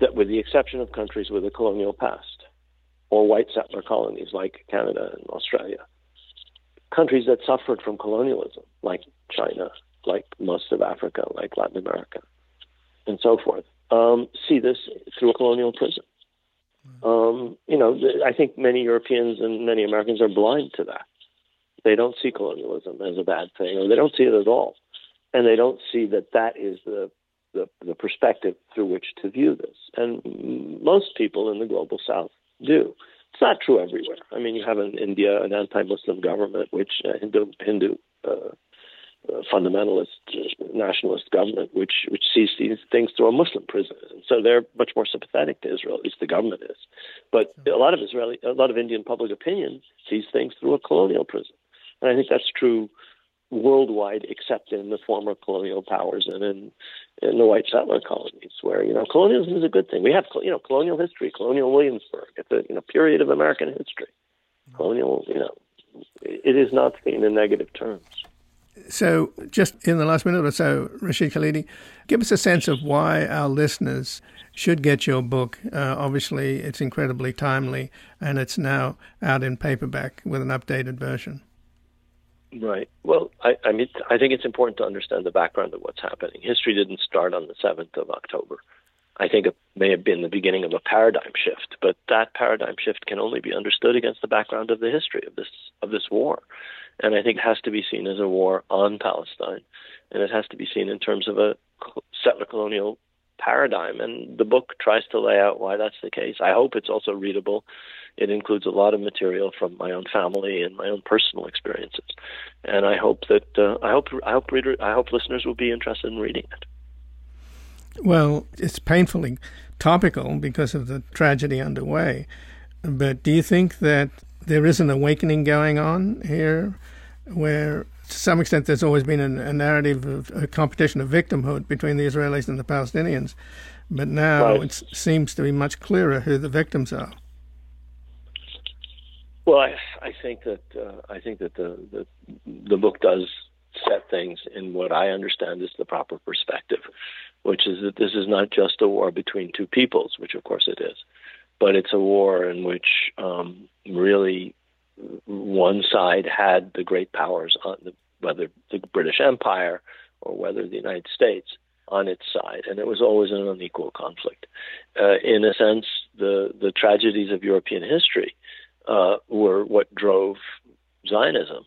that, with the exception of countries with a colonial past or white settler colonies like Canada and Australia, countries that suffered from colonialism, like China, like most of Africa, like Latin America, and so forth, um, see this through a colonial prism. Um, you know, I think many Europeans and many Americans are blind to that. They don't see colonialism as a bad thing, or they don't see it at all and they don't see that that is the, the, the perspective through which to view this. And most people in the global south do. It's not true everywhere. I mean, you have in India an anti-Muslim government, which uh, Hindu Hindu uh, uh, fundamentalist nationalist government, which which sees these things through a Muslim prism, and so they're much more sympathetic to Israel. At least the government is. But a lot of Israeli, a lot of Indian public opinion sees things through a colonial prism, and I think that's true worldwide except in the former colonial powers and in in the white settler colonies where you know colonialism is a good thing. We have you know colonial history colonial williamsburg. It's a you know period of american history. Colonial you know it is not seen in negative terms. So just in the last minute or so rashid khalidi give us a sense of why our listeners should get your book. Uh, obviously it's incredibly timely and it's now out in paperback with an updated version Right. Well, I, I mean, I think it's important to understand the background of what's happening. History didn't start on the 7th of October. I think it may have been the beginning of a paradigm shift, but that paradigm shift can only be understood against the background of the history of this of this war. And I think it has to be seen as a war on Palestine, and it has to be seen in terms of a settler colonial paradigm. And the book tries to lay out why that's the case. I hope it's also readable it includes a lot of material from my own family and my own personal experiences, and I hope that uh, I hope I hope reader I hope listeners will be interested in reading it. Well, it's painfully topical because of the tragedy underway. But do you think that there is an awakening going on here, where to some extent there's always been a, a narrative of a competition of victimhood between the Israelis and the Palestinians, but now right. it seems to be much clearer who the victims are. Well, I, I think that uh, I think that the, the the book does set things in what I understand is the proper perspective, which is that this is not just a war between two peoples, which of course it is, but it's a war in which um, really one side had the great powers on the, whether the British Empire or whether the United States on its side, and it was always an unequal conflict. Uh, in a sense, the the tragedies of European history uh, were what drove Zionism.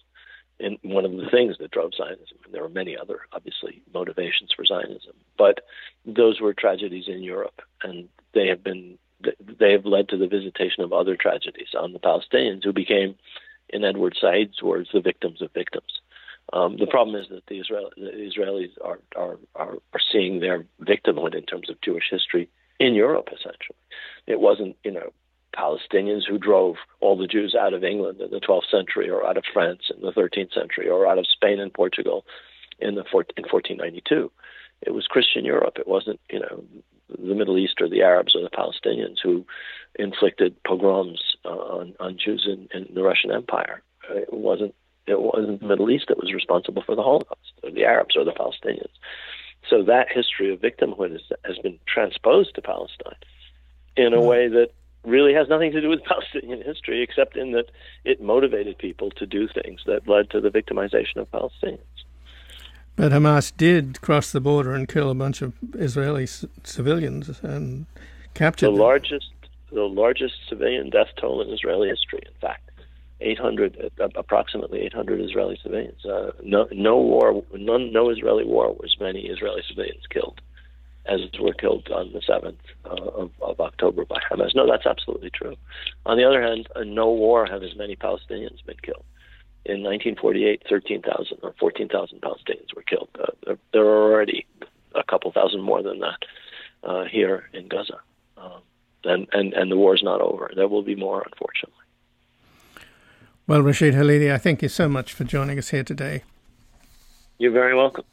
And one of the things that drove Zionism, and there were many other, obviously, motivations for Zionism, but those were tragedies in Europe, and they have been they have led to the visitation of other tragedies on the Palestinians, who became, in Edward Said's words, the victims of victims. Um, the problem is that the, Israel, the Israelis are, are, are, are seeing their victimhood in terms of Jewish history in Europe, essentially. It wasn't, you know, Palestinians who drove all the Jews out of England in the 12th century or out of France in the 13th century or out of Spain and Portugal in the in 1492. It was Christian Europe. It wasn't, you know, the Middle East or the Arabs or the Palestinians who inflicted pogroms uh, on, on Jews in, in the Russian Empire. It wasn't it wasn't the Middle East that was responsible for the Holocaust, or the Arabs or the Palestinians. So that history of victimhood is, has been transposed to Palestine in a mm-hmm. way that really has nothing to do with [laughs] Palestinian history, except in that it motivated people to do things that led to the victimization of Palestinians. But Hamas did cross the border and kill a bunch of Israeli c- civilians and captured the them. largest the largest civilian death toll in Israeli history. In fact, 800 uh, approximately 800 Israeli civilians. Uh, no no war none, no Israeli war was many Israeli civilians killed as were killed on the 7th uh, of, of October by Hamas. No, that's absolutely true. On the other hand, uh, no war have as many Palestinians been killed. In 1948, 13,000 or 14,000 Palestinians were killed. Uh, there, there, are already a couple thousand more than that uh, here in Gaza. Um, and, and, and the war is not over. There will be more, unfortunately. Well, Rashid Khalidi, I thank you so much for joining us here today. You're very welcome.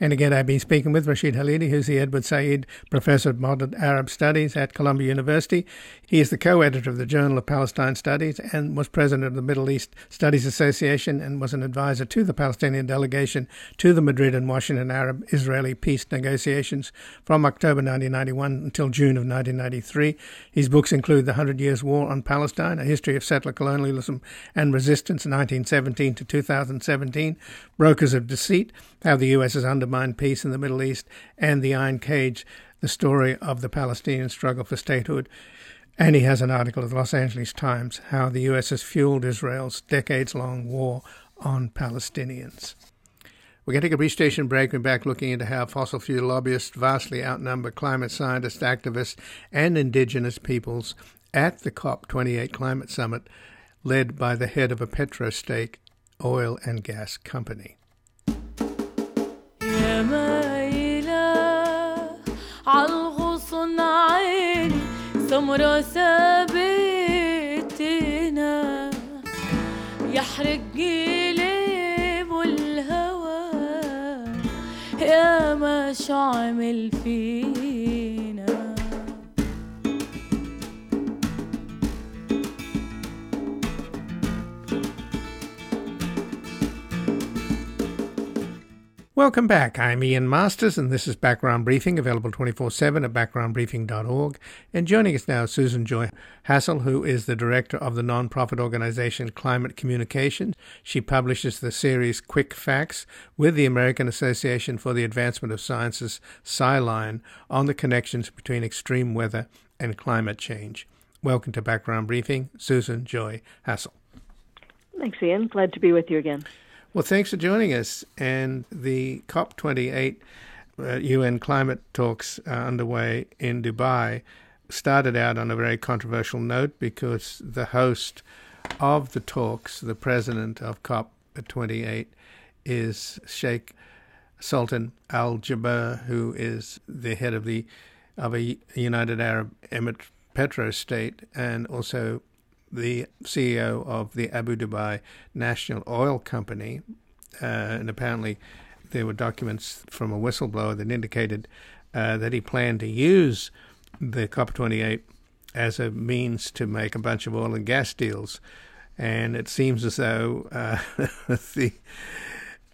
And again, I've been speaking with Rashid Khalidi, who's the Edward Said Professor of Modern Arab Studies at Columbia University. He is the co editor of the Journal of Palestine Studies and was president of the Middle East Studies Association and was an advisor to the Palestinian delegation to the Madrid and Washington Arab Israeli peace negotiations from October 1991 until June of 1993. His books include The Hundred Years' War on Palestine, A History of Settler Colonialism and Resistance 1917 to 2017, Brokers of Deceit, How the U.S. is Under undermine peace in the Middle East, and The Iron Cage, the story of the Palestinian struggle for statehood. And he has an article in the Los Angeles Times, How the U.S. has fueled Israel's decades long war on Palestinians. We're going to take a brief station break. We're back looking into how fossil fuel lobbyists vastly outnumber climate scientists, activists, and indigenous peoples at the COP28 climate summit led by the head of a petrostate oil and gas company. عالغصن عيني سمرة ثابتنا. يحرق جيلي والهوى يا شو عمل Welcome back. I'm Ian Masters, and this is Background Briefing, available 24 7 at backgroundbriefing.org. And joining us now is Susan Joy Hassol, who is the director of the nonprofit organization Climate Communication. She publishes the series Quick Facts with the American Association for the Advancement of Science's SciLine on the connections between extreme weather and climate change. Welcome to Background Briefing, Susan Joy Hassol. Thanks, Ian. Glad to be with you again. Well, thanks for joining us. And the COP28 uh, UN climate talks uh, underway in Dubai started out on a very controversial note because the host of the talks, the president of COP28, is Sheikh Sultan Al Jaber, who is the head of the of a United Arab Emirates petro state and also the CEO of the Abu Dhabi National Oil Company, uh, and apparently there were documents from a whistleblower that indicated uh, that he planned to use the COP28 as a means to make a bunch of oil and gas deals. And it seems as though uh, [laughs] the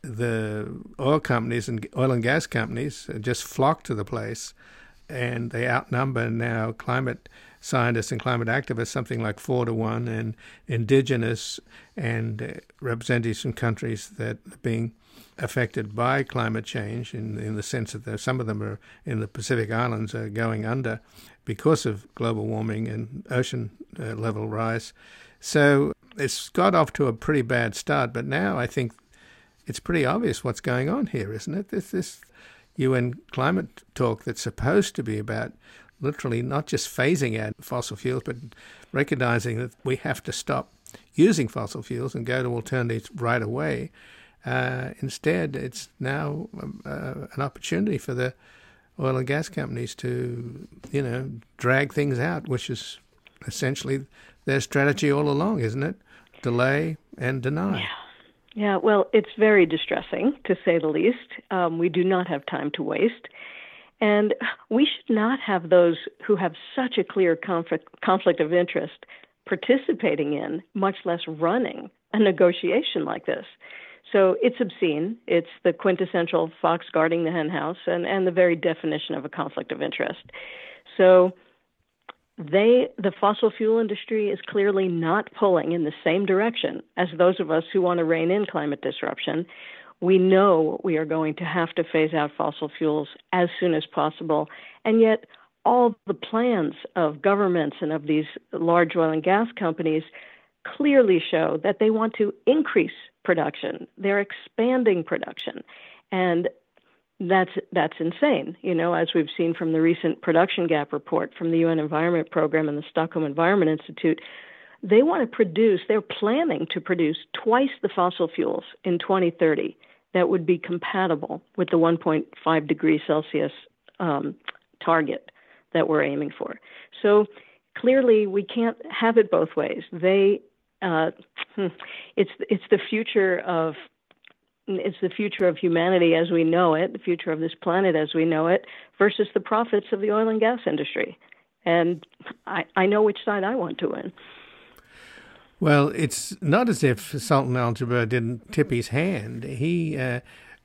the oil companies and oil and gas companies just flock to the place, and they outnumber now climate scientists and climate activists something like four to one, and indigenous and uh, representatives from countries that are being affected by climate change in, in the sense that some of them are in the Pacific Islands are going under because of global warming and ocean uh, level rise. So it's got off to a pretty bad start, but now I think it's pretty obvious what's going on here, isn't it? This, this UN climate talk that's supposed to be about literally not just phasing out fossil fuels, but recognizing that we have to stop using fossil fuels and go to alternatives right away. Uh, instead, it's now um, uh, an opportunity for the oil and gas companies to, you know, drag things out, which is essentially their strategy all along, isn't it? Delay and deny. Yeah. Yeah, well, it's very distressing to say the least. Um, we do not have time to waste. And we should not have those who have such a clear conflict, conflict of interest participating in, much less running, a negotiation like this. So it's obscene. It's the quintessential fox guarding the henhouse and, and the very definition of a conflict of interest. So they the fossil fuel industry is clearly not pulling in the same direction as those of us who want to rein in climate disruption. We know we are going to have to phase out fossil fuels as soon as possible, and yet all the plans of governments and of these large oil and gas companies clearly show that they want to increase production. They're expanding production. And that's that's insane. You know, as we've seen from the recent production gap report from the UN Environment Program and the Stockholm Environment Institute, they want to produce. They're planning to produce twice the fossil fuels in 2030 that would be compatible with the 1.5 degrees Celsius um, target that we're aiming for. So clearly, we can't have it both ways. They uh, hmm, it's it's the future of it's the future of humanity as we know it, the future of this planet as we know it, versus the profits of the oil and gas industry. And I, I know which side I want to win. Well, it's not as if Sultan Al Jaber didn't tip his hand. He uh,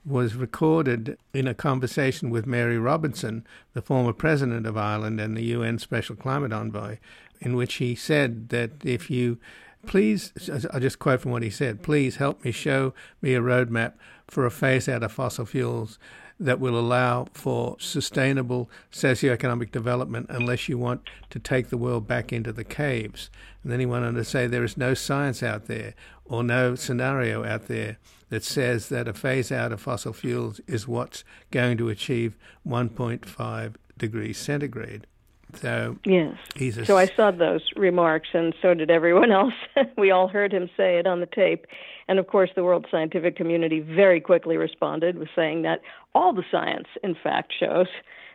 was recorded in a conversation with Mary Robinson, the former president of Ireland and the UN Special Climate Envoy, in which he said that if you Please, I'll just quote from what he said please help me show me a roadmap for a phase out of fossil fuels that will allow for sustainable socioeconomic development unless you want to take the world back into the caves. And then he went on to say there is no science out there or no scenario out there that says that a phase out of fossil fuels is what's going to achieve 1.5 degrees centigrade. So yes. so I saw those remarks, and so did everyone else. [laughs] we all heard him say it on the tape, and of course, the world scientific community very quickly responded with saying that all the science, in fact, shows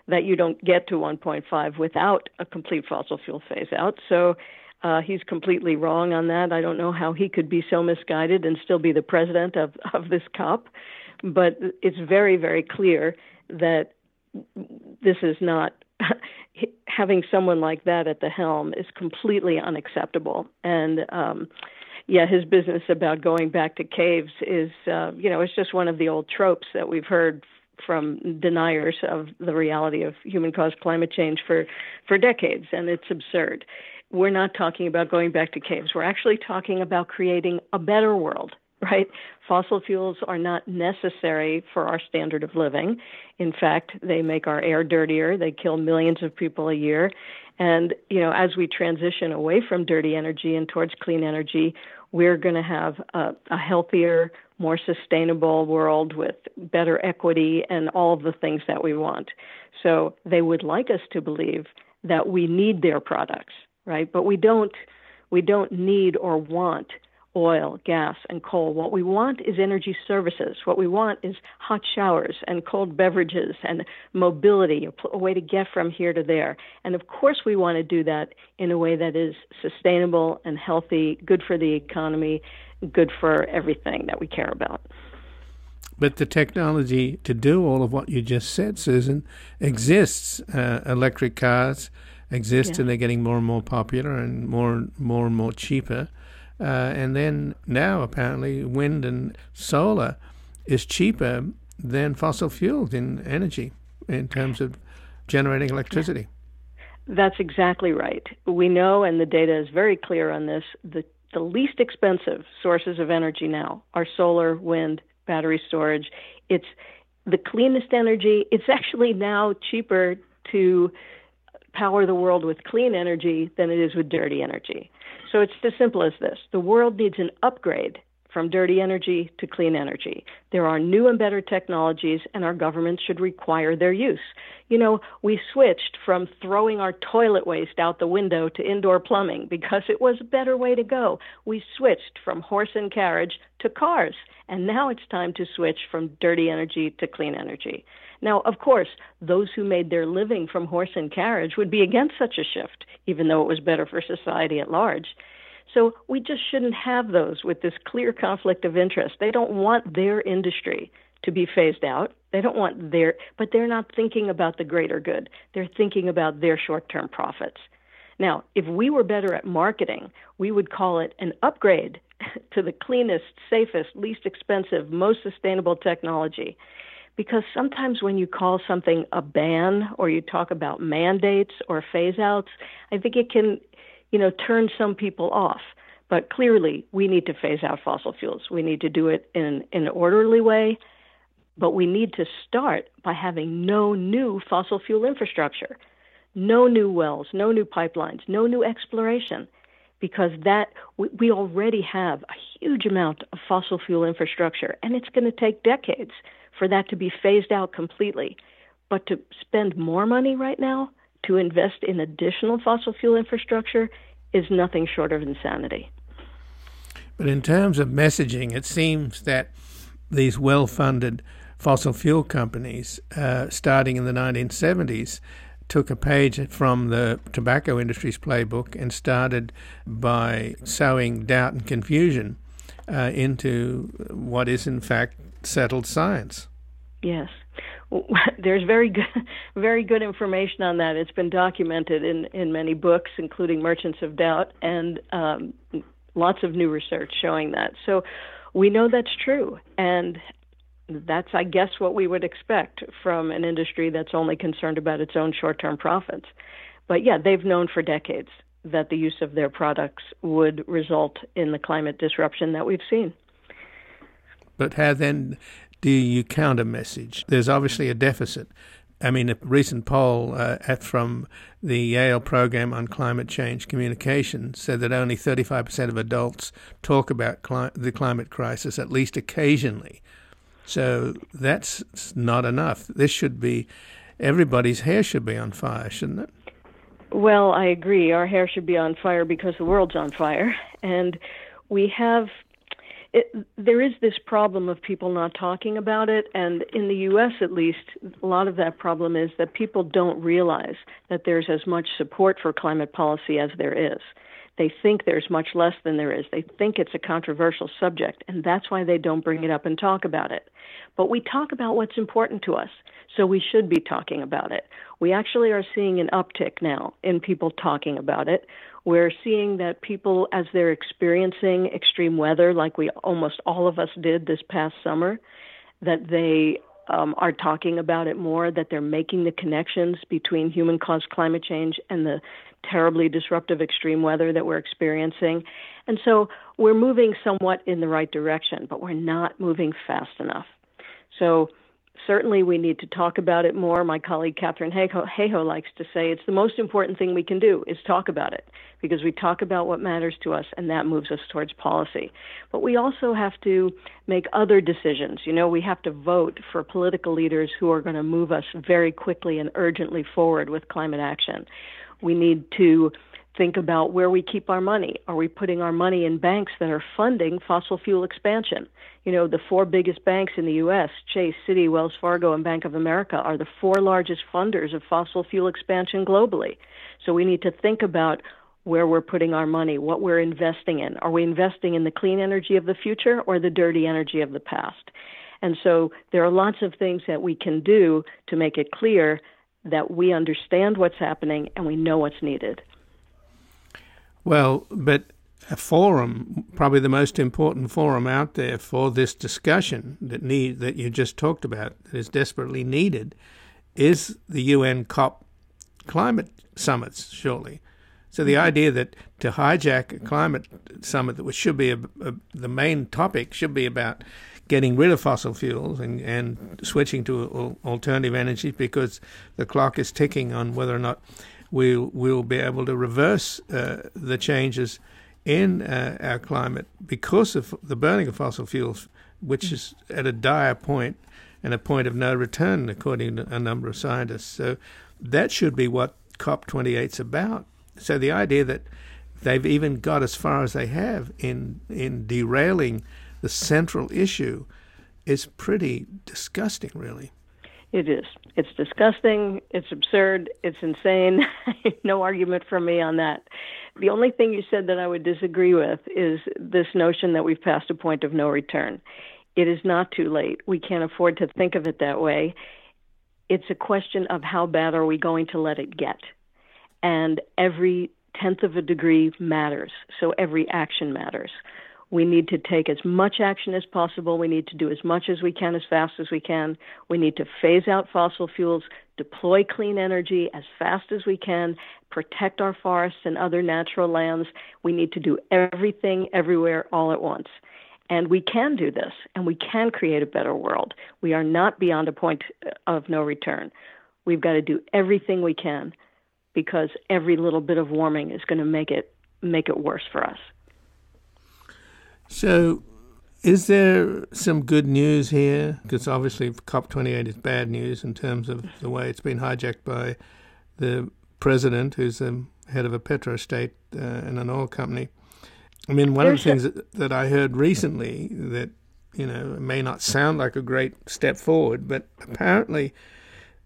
that you don't get to 1.5 without a complete fossil fuel phase out. So. Uh, he's completely wrong on that. I don't know how he could be so misguided and still be the president of, [laughs] of this COP, but it's very, very clear that this is not [laughs] having someone like that at the helm is completely unacceptable. And um, yeah, his business about going back to caves is, uh, you know, it's just one of the old tropes that we've heard from deniers of the reality of human-caused climate change for for decades, and it's absurd. We're not talking about going back to caves. We're actually talking about creating a better world right? Fossil fuels are not necessary for our standard of living. In fact, they make our air dirtier. They kill millions of people a year. And, you know, as we transition away from dirty energy and towards clean energy, we're going to have a, a healthier, more sustainable world with better equity and all of the things that we want. So they would like us to believe that we need their products, right? But we don't we don't need or want oil, gas, and coal. What we want is energy services. What we want is hot showers and cold beverages and mobility, a way to get from here to there. And of course, we want to do that in a way that is sustainable and healthy, good for the economy, good for everything that we care about. But the technology to do all of what you just said, Susan, exists. Uh, electric cars exist, yeah. and they're getting more and more popular and more, and more and more cheaper. Uh, and then now, apparently, wind and solar is cheaper than fossil fuels in energy in terms of generating electricity. That's exactly right. We know, and the data is very clear on this, the, the least expensive sources of energy now are solar, wind, battery storage. It's the cleanest energy. It's actually now cheaper to power the world with clean energy than it is with dirty energy. So it's as simple as this the world needs an upgrade from dirty energy to clean energy. There are new and better technologies, and our governments should require their use. You know, we switched from throwing our toilet waste out the window to indoor plumbing because it was a better way to go. We switched from horse and carriage to cars, and now it's time to switch from dirty energy to clean energy. Now, of course, those who made their living from horse and carriage would be against such a shift, even though it was better for society at large. So we just shouldn't have those with this clear conflict of interest. They don't want their industry to be phased out. They don't want their, but they're not thinking about the greater good. They're thinking about their short term profits. Now, if we were better at marketing, we would call it an upgrade [laughs] to the cleanest, safest, least expensive, most sustainable technology. Because sometimes when you call something a ban or you talk about mandates or phase outs, I think it can, you know, turn some people off. But clearly, we need to phase out fossil fuels. We need to do it in, an orderly way, but we need to start by having no new fossil fuel infrastructure, no new wells, no new pipelines, no new exploration, because that we already have a huge amount of fossil fuel infrastructure, and it's going to take decades for that to be phased out completely. But to spend more money right now to invest in additional fossil fuel infrastructure is nothing short of insanity. But in terms of messaging, it seems that these well funded fossil fuel companies, uh, starting in the 1970s, took a page from the tobacco industry's playbook and started by sowing doubt and confusion uh, into what is, in fact, settled science. Yes. [laughs] There's very good, [laughs] very good information on that. It's been documented in, in many books, including Merchants of Doubt, and um, lots of new research showing that. So we know that's true. And that's, I guess, what we would expect from an industry that's only concerned about its own short term profits. But yeah, they've known for decades that the use of their products would result in the climate disruption that we've seen. But how then do you counter message? There's obviously a deficit. I mean, a recent poll uh, from the Yale program on climate change communication said that only 35% of adults talk about cli- the climate crisis at least occasionally. So that's not enough. This should be everybody's hair should be on fire, shouldn't it? Well, I agree. Our hair should be on fire because the world's on fire, and we have it, there is this problem of people not talking about it, and in the U.S. at least, a lot of that problem is that people don't realize that there's as much support for climate policy as there is. They think there's much less than there is. They think it's a controversial subject, and that's why they don't bring it up and talk about it. But we talk about what's important to us, so we should be talking about it. We actually are seeing an uptick now in people talking about it. We're seeing that people, as they're experiencing extreme weather, like we almost all of us did this past summer, that they um, are talking about it more, that they're making the connections between human caused climate change and the terribly disruptive extreme weather that we're experiencing. And so we're moving somewhat in the right direction, but we're not moving fast enough. So certainly we need to talk about it more. My colleague Katharine Hayhoe, likes to say it's the most important thing we can do is talk about it because we talk about what matters to us and that moves us towards policy. But we also have to make other decisions. You know, we have to vote for political leaders who are going to move us very quickly and urgently forward with climate action. We need to think about where we keep our money. Are we putting our money in banks that are funding fossil fuel expansion? You know, the four biggest banks in the U.S., Chase, Citi, Wells Fargo, and Bank of America, are the four largest funders of fossil fuel expansion globally. So we need to think about where we're putting our money, what we're investing in. Are we investing in the clean energy of the future or the dirty energy of the past? And so there are lots of things that we can do to make it clear that we understand what's happening and we know what's needed. Well, but a forum, probably the most important forum out there for this discussion that need that you just talked about, that is desperately needed, is the UN COP climate summits. Surely, so the mm-hmm. idea that to hijack a climate summit, which should be a, a, the main topic, should be about getting rid of fossil fuels and, and switching to alternative energies because the clock is ticking on whether or not we'll, we'll be able to reverse uh, the changes in uh, our climate because of the burning of fossil fuels, which is at a dire point and a point of no return, according to a number of scientists. So that should be what COP28 is about. So the idea that they've even got as far as they have in in derailing the central issue is pretty disgusting, really. It is. It's disgusting. It's absurd. It's insane. [laughs] no argument from me on that. The only thing you said that I would disagree with is this notion that we've passed a point of no return. It is not too late. We can't afford to think of it that way. It's a question of how bad are we going to let it get. And every tenth of a degree matters. So every action matters We need to take as much action as possible. We need to do as much as we can as fast as we can. We need to phase out fossil fuels, deploy clean energy as fast as we can, protect our forests and other natural lands. We need to do everything everywhere all at once. And we can do this, and we can create a better world. We are not beyond a point of no return. We've got to do everything we can because every little bit of warming is going to make it make it worse for us. So, is there some good news here? Because obviously, COP28 is bad news in terms of the way it's been hijacked by the president, who's the head of a petrostate uh, and an oil company. I mean, one There's of the things that, that I heard recently that you know may not sound like a great step forward, but apparently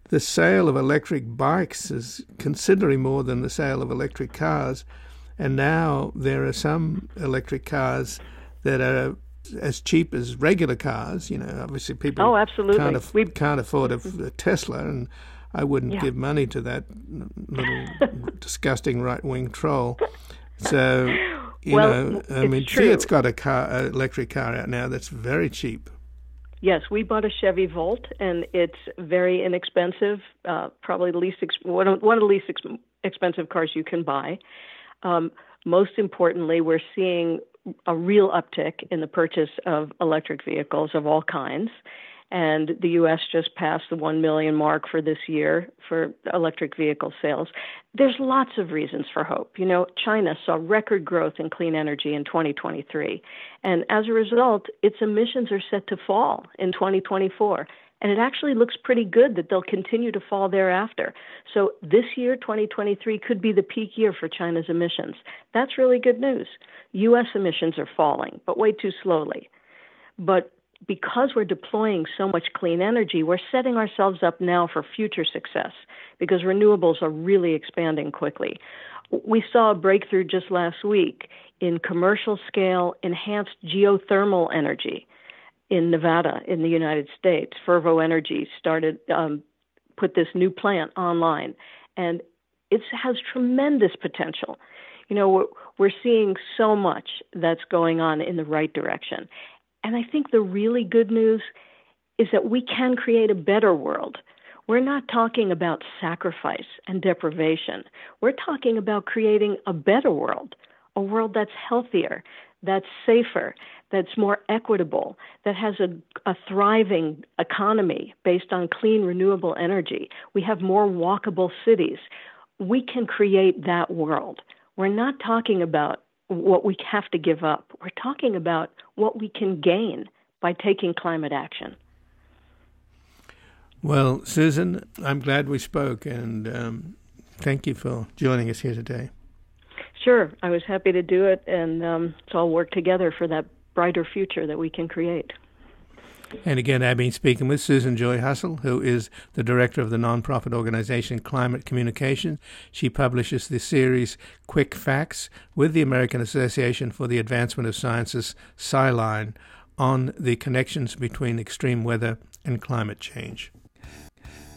the sale of electric bikes is considerably more than the sale of electric cars. And now there are some electric cars that are as cheap as regular cars. You know, obviously people oh, absolutely. Can't, af- can't afford a, a, Tesla, and I wouldn't yeah. give money to that little [laughs] disgusting right wing troll. So, [laughs] you well, know, I mean, true. Fiat's got a car, an electric car out now that's very cheap. Yes, we bought a Chevy Volt, and it's very inexpensive. Uh, probably the least ex- one, of, one of the least ex- expensive cars you can buy. Um, most importantly, we're seeing a real uptick in the purchase of electric vehicles of all kinds. And the U.S. just passed the 1 million mark for this year for electric vehicle sales. There's lots of reasons for hope. You know, China saw record growth in clean energy in 2023. And as a result, its emissions are set to fall in 2024. And it actually looks pretty good that they'll continue to fall thereafter. So this year, 2023, could be the peak year for China's emissions. That's really good news. U.S. emissions are falling, but way too slowly. But because we're deploying so much clean energy, we're setting ourselves up now for future success because renewables are really expanding quickly. We saw a breakthrough just last week in commercial scale enhanced geothermal energy in Nevada in the United States. Fervo Energy started um, put this new plant online, and it has tremendous potential. You know, we're, we're seeing so much that's going on in the right direction, and I think the really good news is that we can create a better world. We're not talking about sacrifice and deprivation. We're talking about creating a better world, a world that's healthier, that's safer, that's more equitable, that has a, a, thriving economy based on clean, renewable energy. We have more walkable cities. We can create that world. We're not talking about what we have to give up, we're talking about what we can gain by taking climate action. Well, Susan, I'm glad we spoke, and um, thank you for joining us here today. Sure, I was happy to do it, and um, let's all work together for that brighter future that we can create. And again, I've been speaking with Susan Joy Hassol, who is the director of the nonprofit organization Climate Communication. She publishes the series Quick Facts with the American Association for the Advancement of Sciences, SciLine, on the connections between extreme weather and climate change.